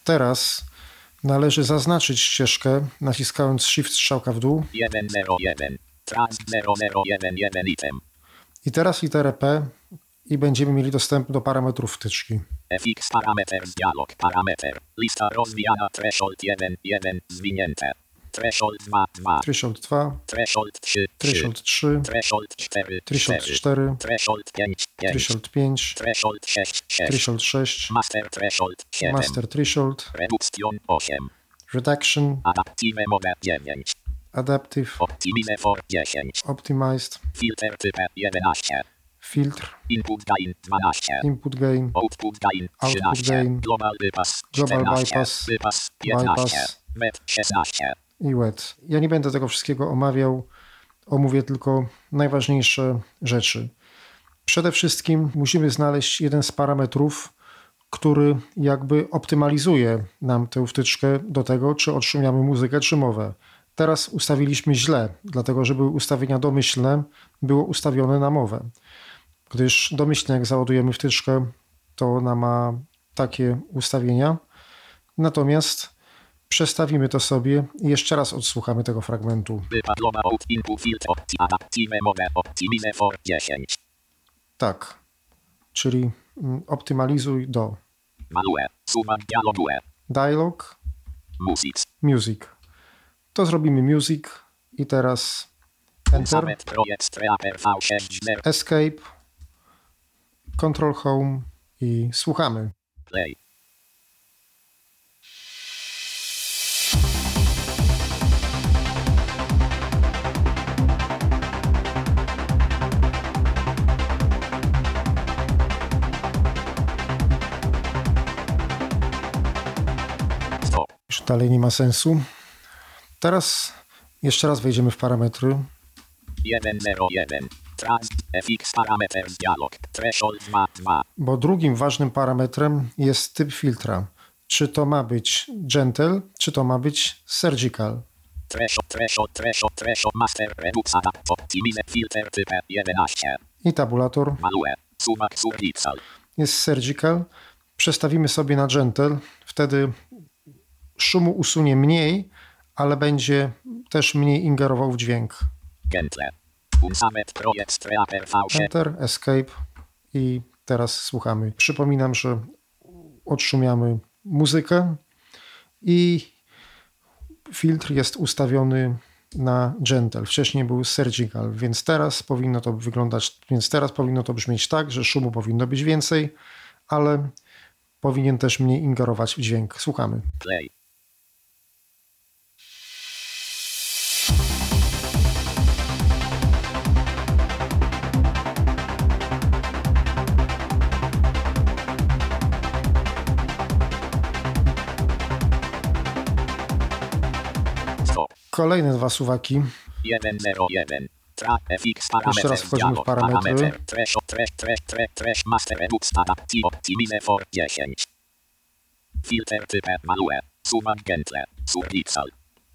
Teraz należy zaznaczyć ścieżkę, naciskając Shift strzałka w dół 101. Trans 001 1 item. i teraz literę P i będziemy mieli dostęp do parametrów wtyczki. FX parameters dialog parameter. Lista rozwijana threshold 1 1 zwinięte. Threshold 2 2. Threshold 2, Threshold 3 3. Threshold 3, Threshold 4 Threshold 4. 4, Threshold 5 5. Threshold 5, Threshold 6 6. Threshold 6, Master threshold 7. Master Threshold, Reduction 8. Reduction, Adaptive Mode 9. Adaptive, Optimize for 10. Optimized, Filter typ 11. Filtr, Input gain 12. Input Gain, Output gain Output 13. gain, Global bypass Global 14. bypass, Bypass 15. bypass. Met 16. i wet. Ja nie będę tego wszystkiego omawiał, omówię tylko najważniejsze rzeczy. Przede wszystkim musimy znaleźć jeden z parametrów, który jakby optymalizuje nam tę wtyczkę do tego, czy odszumiamy muzykę, czy mowę. Teraz ustawiliśmy źle, dlatego że były ustawienia domyślne, było ustawione na mowę. Gdyż domyślnie jak załadujemy wtyczkę, to ona ma takie ustawienia. Natomiast przestawimy to sobie i jeszcze raz odsłuchamy tego fragmentu. Bypass global out input filter opti adaptive mode optimize for 10. Tak, czyli mm, optymalizuj do dialog, Music. music. To zrobimy music i teraz enter, Samet projekt Treaper V6 escape, control home i słuchamy. Play. Już dalej nie ma sensu. Teraz jeszcze raz wejdziemy w parametry. 101. Trans FX parameters dialog. Threshold 2 2. bo drugim ważnym parametrem jest typ filtra. Czy to ma być gentle, czy to ma być surgical. Threshold, threshold, threshold, threshold, master, redux, adapt, optimize, filter, typ 11. I tabulator Malue. Suwak, surgical. jest surgical. Przestawimy sobie na gentle, wtedy szumu usunie mniej, ale będzie też mniej ingerował w dźwięk. Gentle. Unsamet projekt Treaper V7. Enter, escape i teraz słuchamy. Przypominam, że odszumiamy muzykę i filtr jest ustawiony na gentle. Wcześniej był surgical, więc teraz powinno to wyglądać, więc teraz powinno to brzmieć tak, że szumu powinno być więcej, ale powinien też mniej ingerować w dźwięk. Słuchamy. Play. Kolejne dwa suwaki. 101. Track FX Jeszcze raz wchodzimy w parametry. Parameter. Threshold, thresh, thresh, thresh, thresh, master, redux, adaptive, optimize for 10. Filter typ malue. Suwak gentle. Surgical.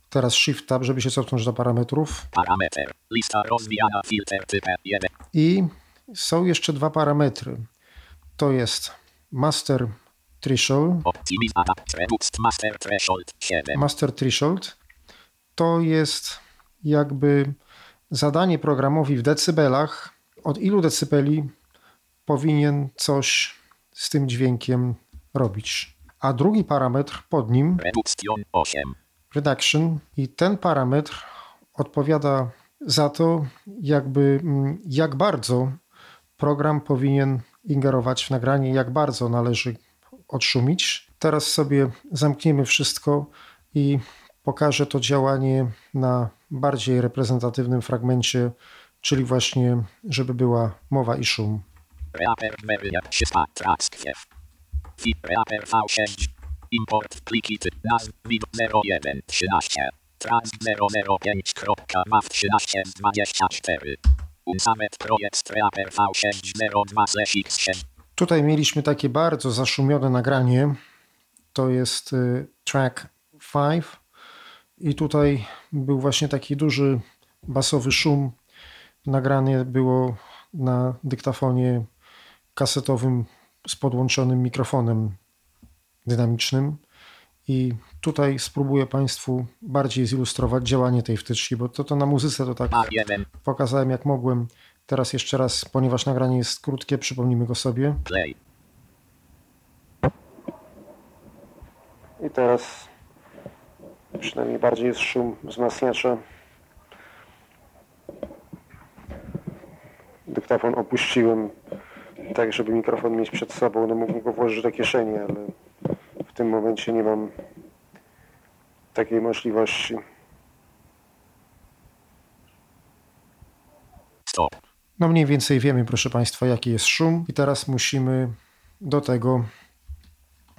Teraz Shift Tab, żeby się cofnąć do parametrów. Parameter. Lista rozwijana filter typ 1. I są jeszcze dwa parametry. To jest Master Threshold. Master threshold 7. Master Threshold to jest jakby zadanie programowi w decybelach, od ilu decybeli powinien coś z tym dźwiękiem robić. A drugi parametr pod nim, Reduction 8. reduction, i ten parametr odpowiada za to, jakby mm, jak bardzo program powinien ingerować w nagranie, jak bardzo należy odszumić. Teraz sobie zamkniemy wszystko i pokażę to działanie na bardziej reprezentatywnym fragmencie, czyli właśnie, żeby była mowa i szum. Reaper Meria 300 Trackskiew. Fit Reaper V6. Import pliki typ nazw vid 01 13. Trans 005.mav 13 z 24. Unsamet projekt Reaper V6 02 x 6. Tutaj mieliśmy takie bardzo zaszumione nagranie. To jest y, track 5 i tutaj był właśnie taki duży basowy szum. Nagranie było na dyktafonie kasetowym z podłączonym mikrofonem dynamicznym. I tutaj spróbuję Państwu bardziej zilustrować działanie tej wtyczki, bo to, to na muzyce to tak A1 pokazałem jak mogłem. Teraz jeszcze raz, ponieważ nagranie jest krótkie, przypomnimy go sobie. I teraz przynajmniej bardziej jest szum wzmacniacza. Dyktafon opuściłem tak, żeby mikrofon mieć przed sobą. No mógłbym go włożyć do kieszeni, ale w tym momencie nie mam takiej możliwości. Stop. No mniej więcej wiemy, proszę Państwa, jaki jest szum i teraz musimy do tego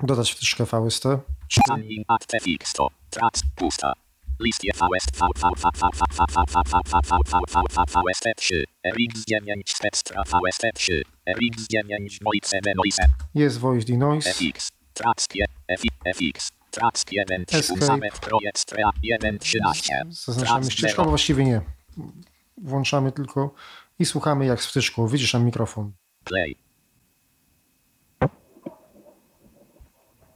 dodać wtyczkę VST. Sztani akte fixo. Trac pusta. Listie VST VST 3 RX9 Spectra VST 3 Jest Voice Denoise Trac 5 FX Trac 1 w Trac 1 13 Zaznaczamy ścieżkę, właściwie nie. Włączamy tylko i słuchamy jak z. Widzisz tam mikrofon.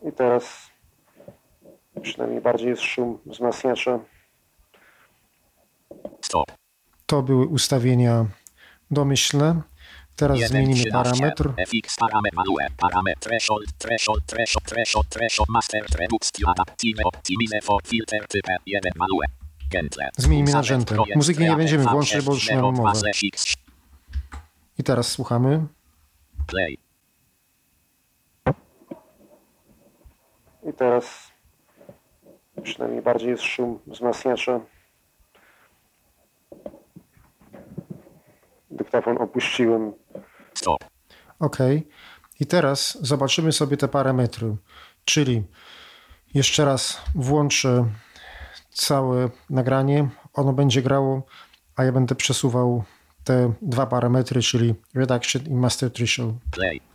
I teraz przynajmniej bardziej jest szum wzmacniacza. Stop. To były ustawienia domyślne. Teraz 1 zmienimy 13. parametr. FX parametr value. Parametr threshold. Threshold. Threshold. Threshold. Threshold. Master. Reduction. Adaptive. Optimize for filter type 1 value. Gentle. Zmienimy na projekt Muzyki nie będziemy V włączać, bo już miałem 0 mowę. slash X. I teraz słuchamy. Play. I teraz przynajmniej bardziej jest szum wzmacniacza. Dyktafon opuściłem. Stop. OK. I teraz zobaczymy sobie te parametry. Czyli jeszcze raz włączę całe nagranie. Ono będzie grało, a ja będę przesuwał te dwa parametry, czyli reduction i master threshold. Play.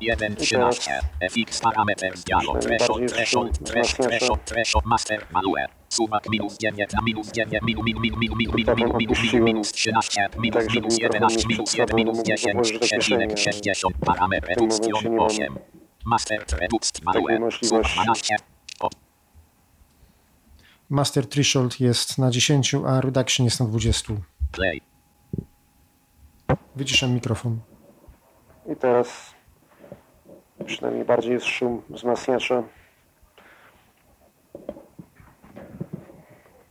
1, 13. FX parameters dialog. Threshold, threshold, threshold, threshold, threshold, master, manual. Sumak minus 9, a minus 9, minus, minus, minus, minus, minus, minus, minus 13, minus, minus 11, minus 1, minus 10, przecinek 60, parametr redukcjon 8. Master reduced manual. Sub 12. Master Threshold jest na 10, a Reduction jest na 20. Play. Wyciszam mikrofon. I teraz przynajmniej bardziej jest szum wzmacniacza.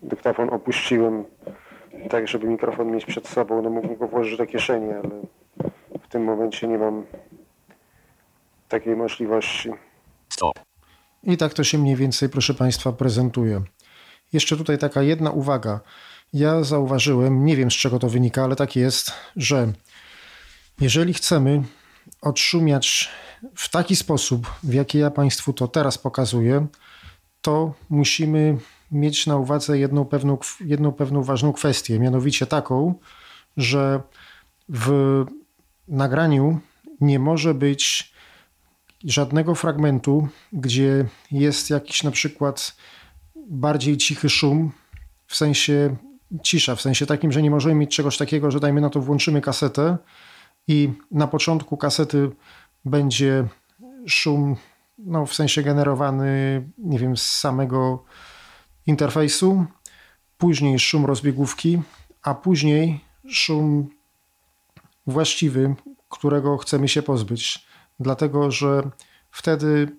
Dyktafon opuściłem tak, żeby mikrofon mieć przed sobą. No mógłbym go włożyć do kieszeni, ale w tym momencie nie mam takiej możliwości. stop I tak to się mniej więcej, proszę Państwa, prezentuje. Jeszcze tutaj taka jedna uwaga. Ja zauważyłem, nie wiem z czego to wynika, ale tak jest, że jeżeli chcemy odszumiać w taki sposób, w jaki ja Państwu to teraz pokazuję, to musimy mieć na uwadze jedną pewną, jedną pewną ważną kwestię, mianowicie taką, że w nagraniu nie może być żadnego fragmentu, gdzie jest jakiś na przykład bardziej cichy szum, w sensie cisza, w sensie takim, że nie możemy mieć czegoś takiego, że dajmy na to włączymy kasetę i na początku kasety będzie szum, no w sensie generowany, nie wiem, z samego interfejsu, później szum rozbiegówki, a później szum właściwy, którego chcemy się pozbyć. Dlatego, że wtedy,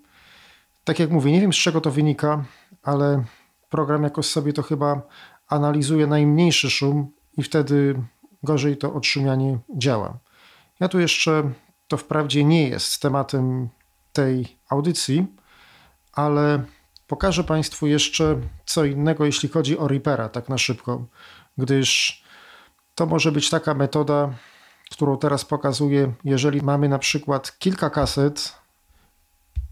tak jak mówię, nie wiem z czego to wynika, ale program jakoś sobie to chyba analizuje najmniejszy szum i wtedy gorzej to odszumianie działa. Ja tu jeszcze, to wprawdzie nie jest tematem tej audycji, ale pokażę Państwu jeszcze co innego, jeśli chodzi o Reapera, tak na szybko, gdyż to może być taka metoda, którą teraz pokazuję, jeżeli mamy na przykład kilka kaset,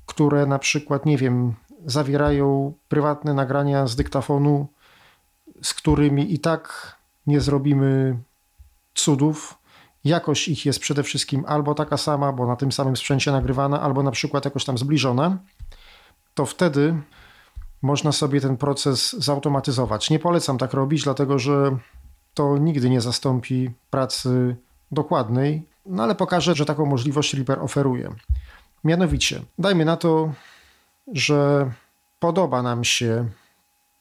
które na przykład, nie wiem, zawierają prywatne nagrania z dyktafonu, z którymi i tak nie zrobimy cudów. Jakość ich jest przede wszystkim albo taka sama, bo na tym samym sprzęcie nagrywana, albo na przykład jakoś tam zbliżona, to wtedy można sobie ten proces zautomatyzować. Nie polecam tak robić, dlatego że to nigdy nie zastąpi pracy dokładnej, no ale pokażę, że taką możliwość Reaper oferuje. Mianowicie, dajmy na to, że podoba nam się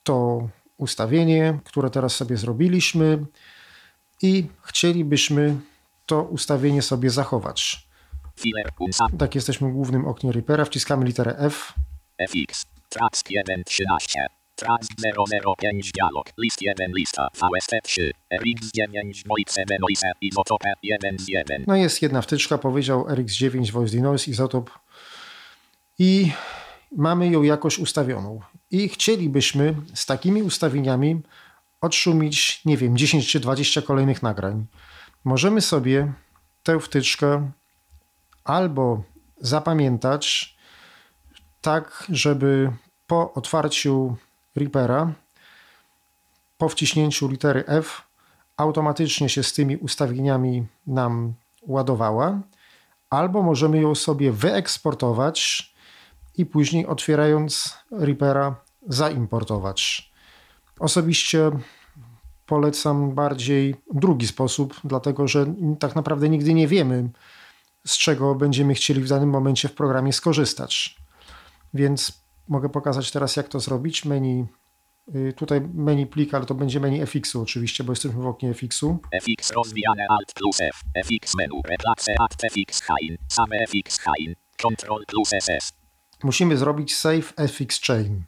to ustawienie, które teraz sobie zrobiliśmy i chcielibyśmy to ustawienie sobie zachować. Tak, jesteśmy w głównym oknie Reapera, wciskamy literę F, FX tracks 1 13 Trans 005 dialog list 1 lista VST 3 RX 9 Voice Izotope 1 z 1 No jest jedna wtyczka, powiedział RX9 Voice Denoise Izotop. I mamy ją jakoś ustawioną i chcielibyśmy z takimi ustawieniami odszumić, nie wiem, 10 czy 20 kolejnych nagrań. Możemy sobie tę wtyczkę albo zapamiętać tak, żeby po otwarciu Reapera, po wciśnięciu litery F, automatycznie się z tymi ustawieniami nam ładowała, albo możemy ją sobie wyeksportować i później otwierając Reapera zaimportować. Osobiście polecam bardziej drugi sposób, dlatego że tak naprawdę nigdy nie wiemy, z czego będziemy chcieli w danym momencie w programie skorzystać. Więc mogę pokazać teraz, jak to zrobić. Menu, y, tutaj menu plik, ale to będzie menu FX-u oczywiście, bo jesteśmy w oknie FX-u. FX rozwijane Alt plus F. FX menu. Replace at FX Hain. Same FX Hain. Control plus SS. Musimy zrobić save FX chain,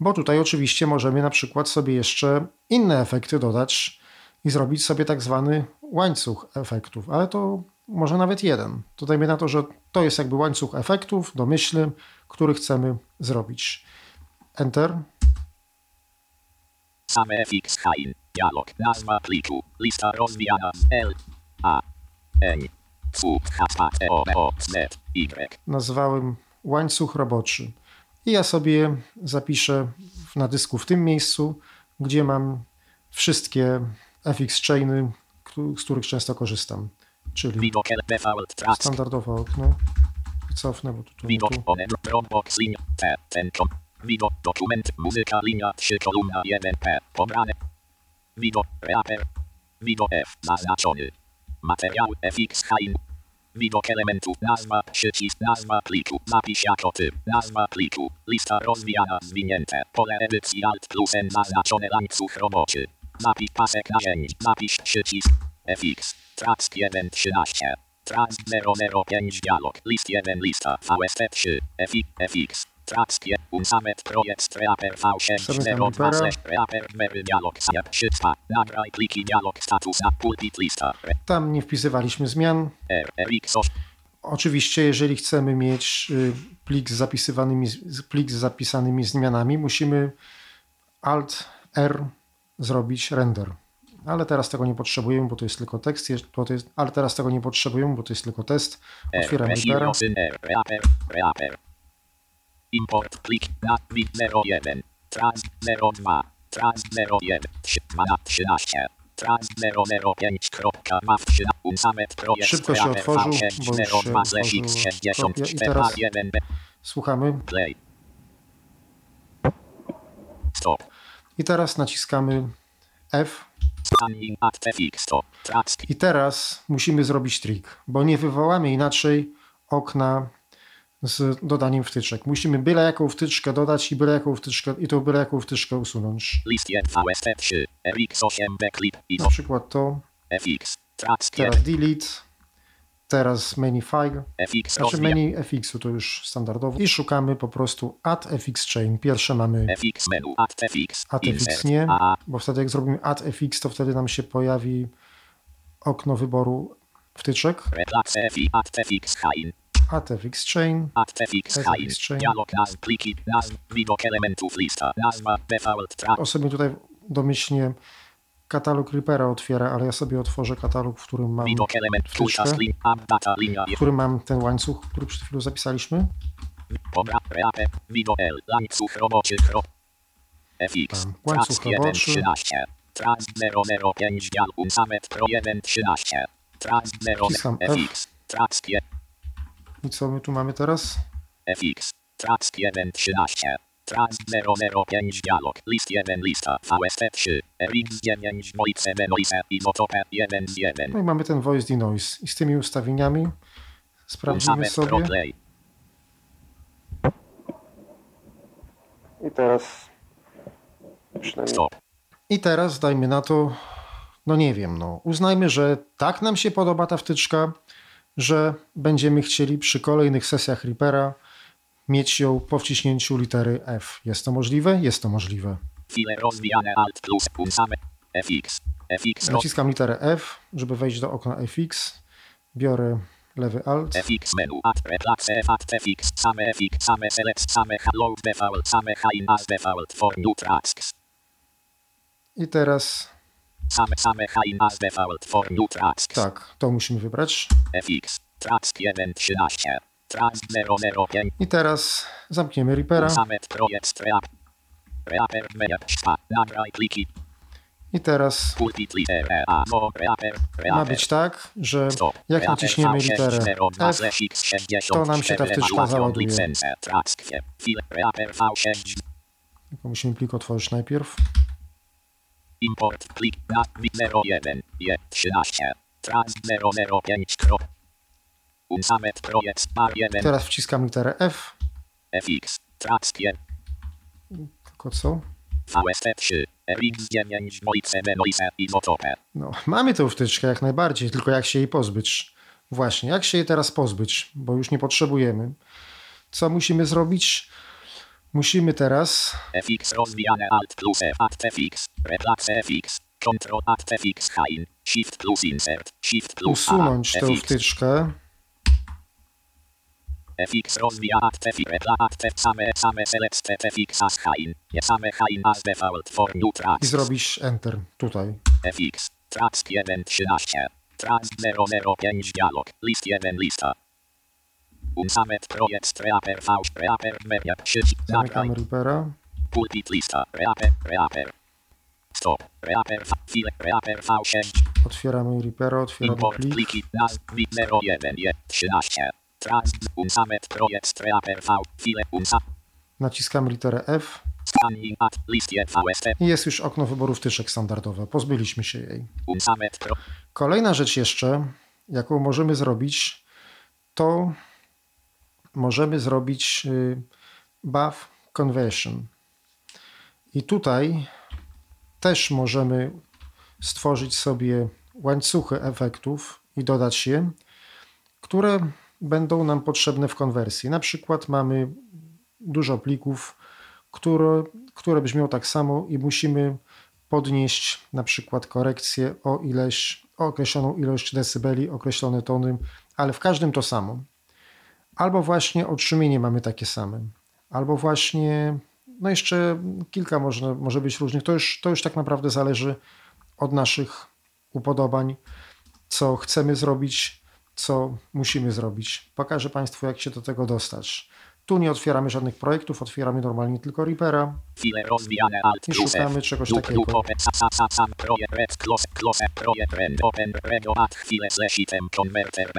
bo tutaj oczywiście możemy na przykład sobie jeszcze inne efekty dodać i zrobić sobie tak zwany łańcuch efektów, ale to może nawet jeden. To dajmy na to, że to jest jakby łańcuch efektów, domyślny, który chcemy zrobić. Enter. Same FX Hain. Dialog. Nazwa pliku. Lista rozwijana z L. A. N. C. H. T. O. O. Z. Y. Nazwałem łańcuch roboczy. I ja sobie zapiszę na dysku w tym miejscu, gdzie mam wszystkie FX chainy, z których często korzystam. Czyli standardowe okno. Cofnę, bo tu, tu, Widok tu. Widok dokument muzyka linia 3 kolumna 1 P. Pobrane. Widok reaper. Widok F. Zaznaczony. Materiał FX Hain. Widok elementów. Nazwa przycisk. Nazwa pliku. Zapisz jako typ. Nazwa pliku. Lista rozwijana zwinięte. Pole edycji Alt plus N zaznaczone łańcuch roboczy. Zapisz pasek narzędzi. Zapisz przycisk. FX. Track 1 13. Track 005 dialog. List 1 lista. VST3. FX. FX. Track 1. Unsamet projekt Reaper V6 Zamykam 02 Reapera. slash Reaper Mary dialog. Sajab 3 Nagraj pliki dialog status na pulpit lista. Tam nie wpisywaliśmy zmian. R. RX 8. Oczywiście, jeżeli chcemy mieć y, plik z zapisywanymi, plik z zapisanymi zmianami, musimy Alt R zrobić render. Ale teraz tego nie potrzebujemy, bo to jest tylko tekst. To jest, ale teraz tego nie potrzebujemy, bo to jest tylko test. Otwieram Reapera. Import plik na wid 01. Trans 02. Trans 01. 3 na 13. Trans 005. Kropka maw 3 na unsamet projekt Szybko się otworzył, V6 bo już się 02 slash otworzył i 64 teraz- 1 Słuchamy. Play. Stop. I teraz naciskamy F. I teraz musimy zrobić trik, bo nie wywołamy inaczej okna z dodaniem wtyczek. Musimy byle jaką wtyczkę dodać i byle jaką wtyczkę, i tą byle jaką wtyczkę usunąć. list 1 VST3. RX8 backlip i Na przykład to, teraz delete, teraz menu file, FX znaczy menu FX-u to już standardowo i szukamy po prostu add FX chain. Pierwsze mamy FX menu. At FX. add FX nie, bo wtedy jak zrobimy add FX, to wtedy nam się pojawi okno wyboru wtyczek. Replace FI. At FX Hain. add FX chain, At FX FX Hain. chain. Dialog nazw pliki. Nazw. Widok elementów lista. Nazwa. Default sobie tutaj domyślnie katalog Reapera otwiera, ale ja sobie otworzę katalog, w którym mam, Widok element. wtyczkę. W którym mam ten łańcuch, który przed chwilą zapisaliśmy. Pobra. Reaper. Widok L. Łańcuch roboczy. Krop. FX. Łańcuch Tracks 1 roboczy. 13. Trans 005 dial. Unsamet pro 1 13. Trans 0 Wciskam F. FX. Tracks 1. I co my tu mamy teraz? FX. Tracks 1 13. Trans 005 dialog. List 1 lista. VST3. RX 9 Voice Denoise. Izotope 1 z 1. No i mamy ten voice denoise. I z tymi ustawieniami sprawdzimy sobie. I teraz przynajmniej Stop. I teraz dajmy na to, no nie wiem, no uznajmy, że tak nam się podoba ta wtyczka, że będziemy chcieli przy kolejnych sesjach Reapera mieć ją po wciśnięciu litery F. Jest to możliwe? Jest to możliwe. Naciskam literę F, żeby wejść do okna FX. Biorę lewy alt. FX menu, at replace F at FX, same FX, same select, same load default, same high as default for new tasks. I teraz Same, same high as default for new tak, to musimy wybrać. FX, task 1, 13. Task 005, I teraz zamkniemy Reapera. Reaper. Nagraj pliki, I teraz reaper, ma być tak, że jak naciśniemy V6, literę 02, F, slash X64, to nam się ta wtyczka załaduje. license, task, file, reaper V6, tylko musimy plik otworzyć najpierw. Import, plik, na, 01, je, 13, task 005, krop. Unsamet projekt, bar 1, Teraz wciskam literę F, FX, task 1, tylko co? VST3, RX9, Moice, Benoise, Izotope. No, mamy tę wtyczkę jak najbardziej, tylko jak się jej pozbyć? Właśnie, jak się jej teraz pozbyć, bo już nie potrzebujemy. Co musimy zrobić? Musimy teraz FX rozwijane Alt plus F at FX, replace FX, Ctrl at FX Hain, Shift plus Insert, Shift plus usunąć tę wtyczkę FX rozwija at FX, repla at F, same, same select FX as Hain, nie same Hain as default for new i tracks, zrobić Enter tutaj. FX, Track 1, 13, Track 005 dialog, list 1 lista. Unsamet projekt Reaper V, Reaper przycisk, nagraj, Zamykamy Reapera. pulpit lista, Reaper, Reaper. Stop, Reaper, file, Reaper V6, Otwieramy Reapera, otwieramy Import plik. pliki nazw 01 je 13. Trans unsamet projekt reaper V file unsa Naciskamy literę F i jest już okno wyboru wtyczek standardowe. Pozbyliśmy się jej. Kolejna rzecz jeszcze, jaką możemy zrobić, to możemy zrobić y, buff conversion. I tutaj też możemy stworzyć sobie łańcuchy efektów i dodać je, które będą nam potrzebne w konwersji. Na przykład mamy dużo plików, które, które brzmią tak samo i musimy podnieść na przykład korekcję o ileś, o określoną ilość decybeli, określone tony, ale w każdym to samo. Albo właśnie otrzymienie mamy takie same, albo właśnie, no jeszcze kilka może, może być różnych. To już, to już tak naprawdę zależy od naszych upodobań, co chcemy zrobić, co musimy zrobić. Pokażę Państwu, jak się do tego dostać. Tu nie otwieramy żadnych projektów, otwieramy normalnie tylko Reapera. plus szukamy czegoś takiego. projekt close close projekt open rego at slash item converter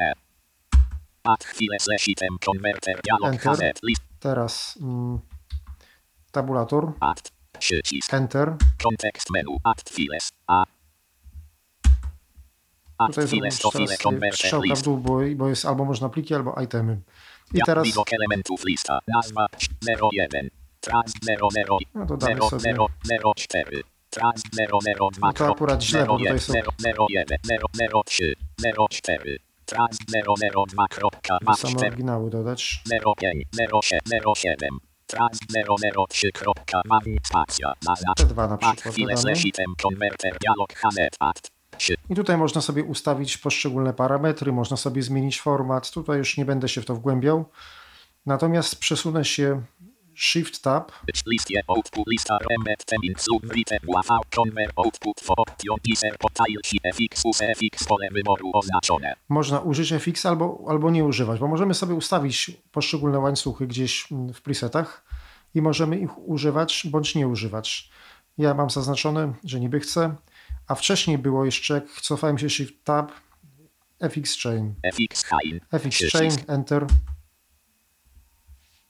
at chwilę slash item converter dialog Enter. List Teraz mm, tabulator, at przycisk Enter. kontekst menu at files a at Tutaj files to file converter w list dół, bo, bo jest albo można pliki, albo itemy. I teraz Widok elementów lista. Nazwa 01. Trans 00. No to damy 0, sobie. 0, 04. Trans 002. No to akurat źle, bo tutaj są- 01, 003, 04. Trans 002. Kropka, te map same 4, oryginały dodać. 05, 07, 07. Trans 003. Kropka, mam spacja. Na Te dwa na At przykład chwilę dodamy. slash item converter dialog Hanet at 3. I tutaj można sobie ustawić poszczególne parametry, można sobie zmienić format. Tutaj już nie będę się w to wgłębiał. Natomiast przesunę się Shift Tab Listie output lista remet ten include written UAV convert output for option iser potail fx us fx pole wyboru oznaczone. można użyć FX albo, albo nie używać, bo możemy sobie ustawić poszczególne łańcuchy gdzieś mm, w presetach i możemy ich używać bądź nie używać. Ja mam zaznaczone, że niby chcę, a wcześniej było jeszcze, jak cofałem się Shift Tab, FX Chain. fx hain. FX Chain, Enter.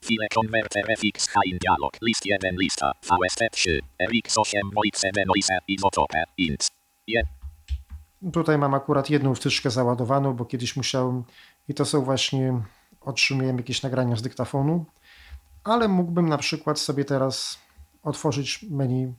File converter fx hain dialog. List 1 lista. VST3. RX8 Moice Benoise Izotope. Int. Je. Tutaj mam akurat jedną wtyczkę załadowaną, bo kiedyś musiałem i to są właśnie, otrzymuję jakieś nagrania z dyktafonu, ale mógłbym na przykład sobie teraz otworzyć menu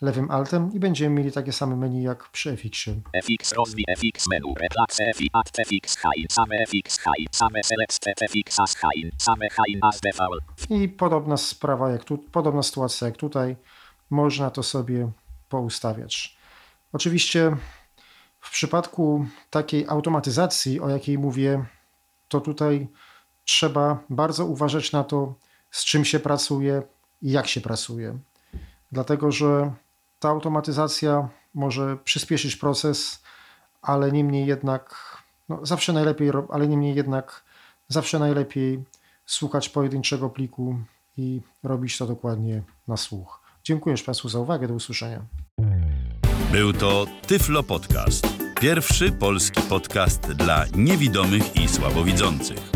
lewym altem i będziemy mieli takie same menu jak przy FX-ie. fx fx menu. Replace fi at fx hain. Same fx hain. Same select fx as hain. Same hain as default. I podobna sprawa jak tu, podobna sytuacja jak tutaj, można to sobie poustawiać. Oczywiście w przypadku takiej automatyzacji, o jakiej mówię, to tutaj trzeba bardzo uważać na to, z czym się pracuje i jak się pracuje. Dlatego, że ta automatyzacja może przyspieszyć proces, ale niemniej jednak, no zawsze najlepiej, ale niemniej jednak zawsze najlepiej słuchać pojedynczego pliku i robić to dokładnie na słuch. Dziękuję już Państwu za uwagę. Do usłyszenia. Był to Tyflo Podcast. Pierwszy polski podcast dla niewidomych i słabowidzących.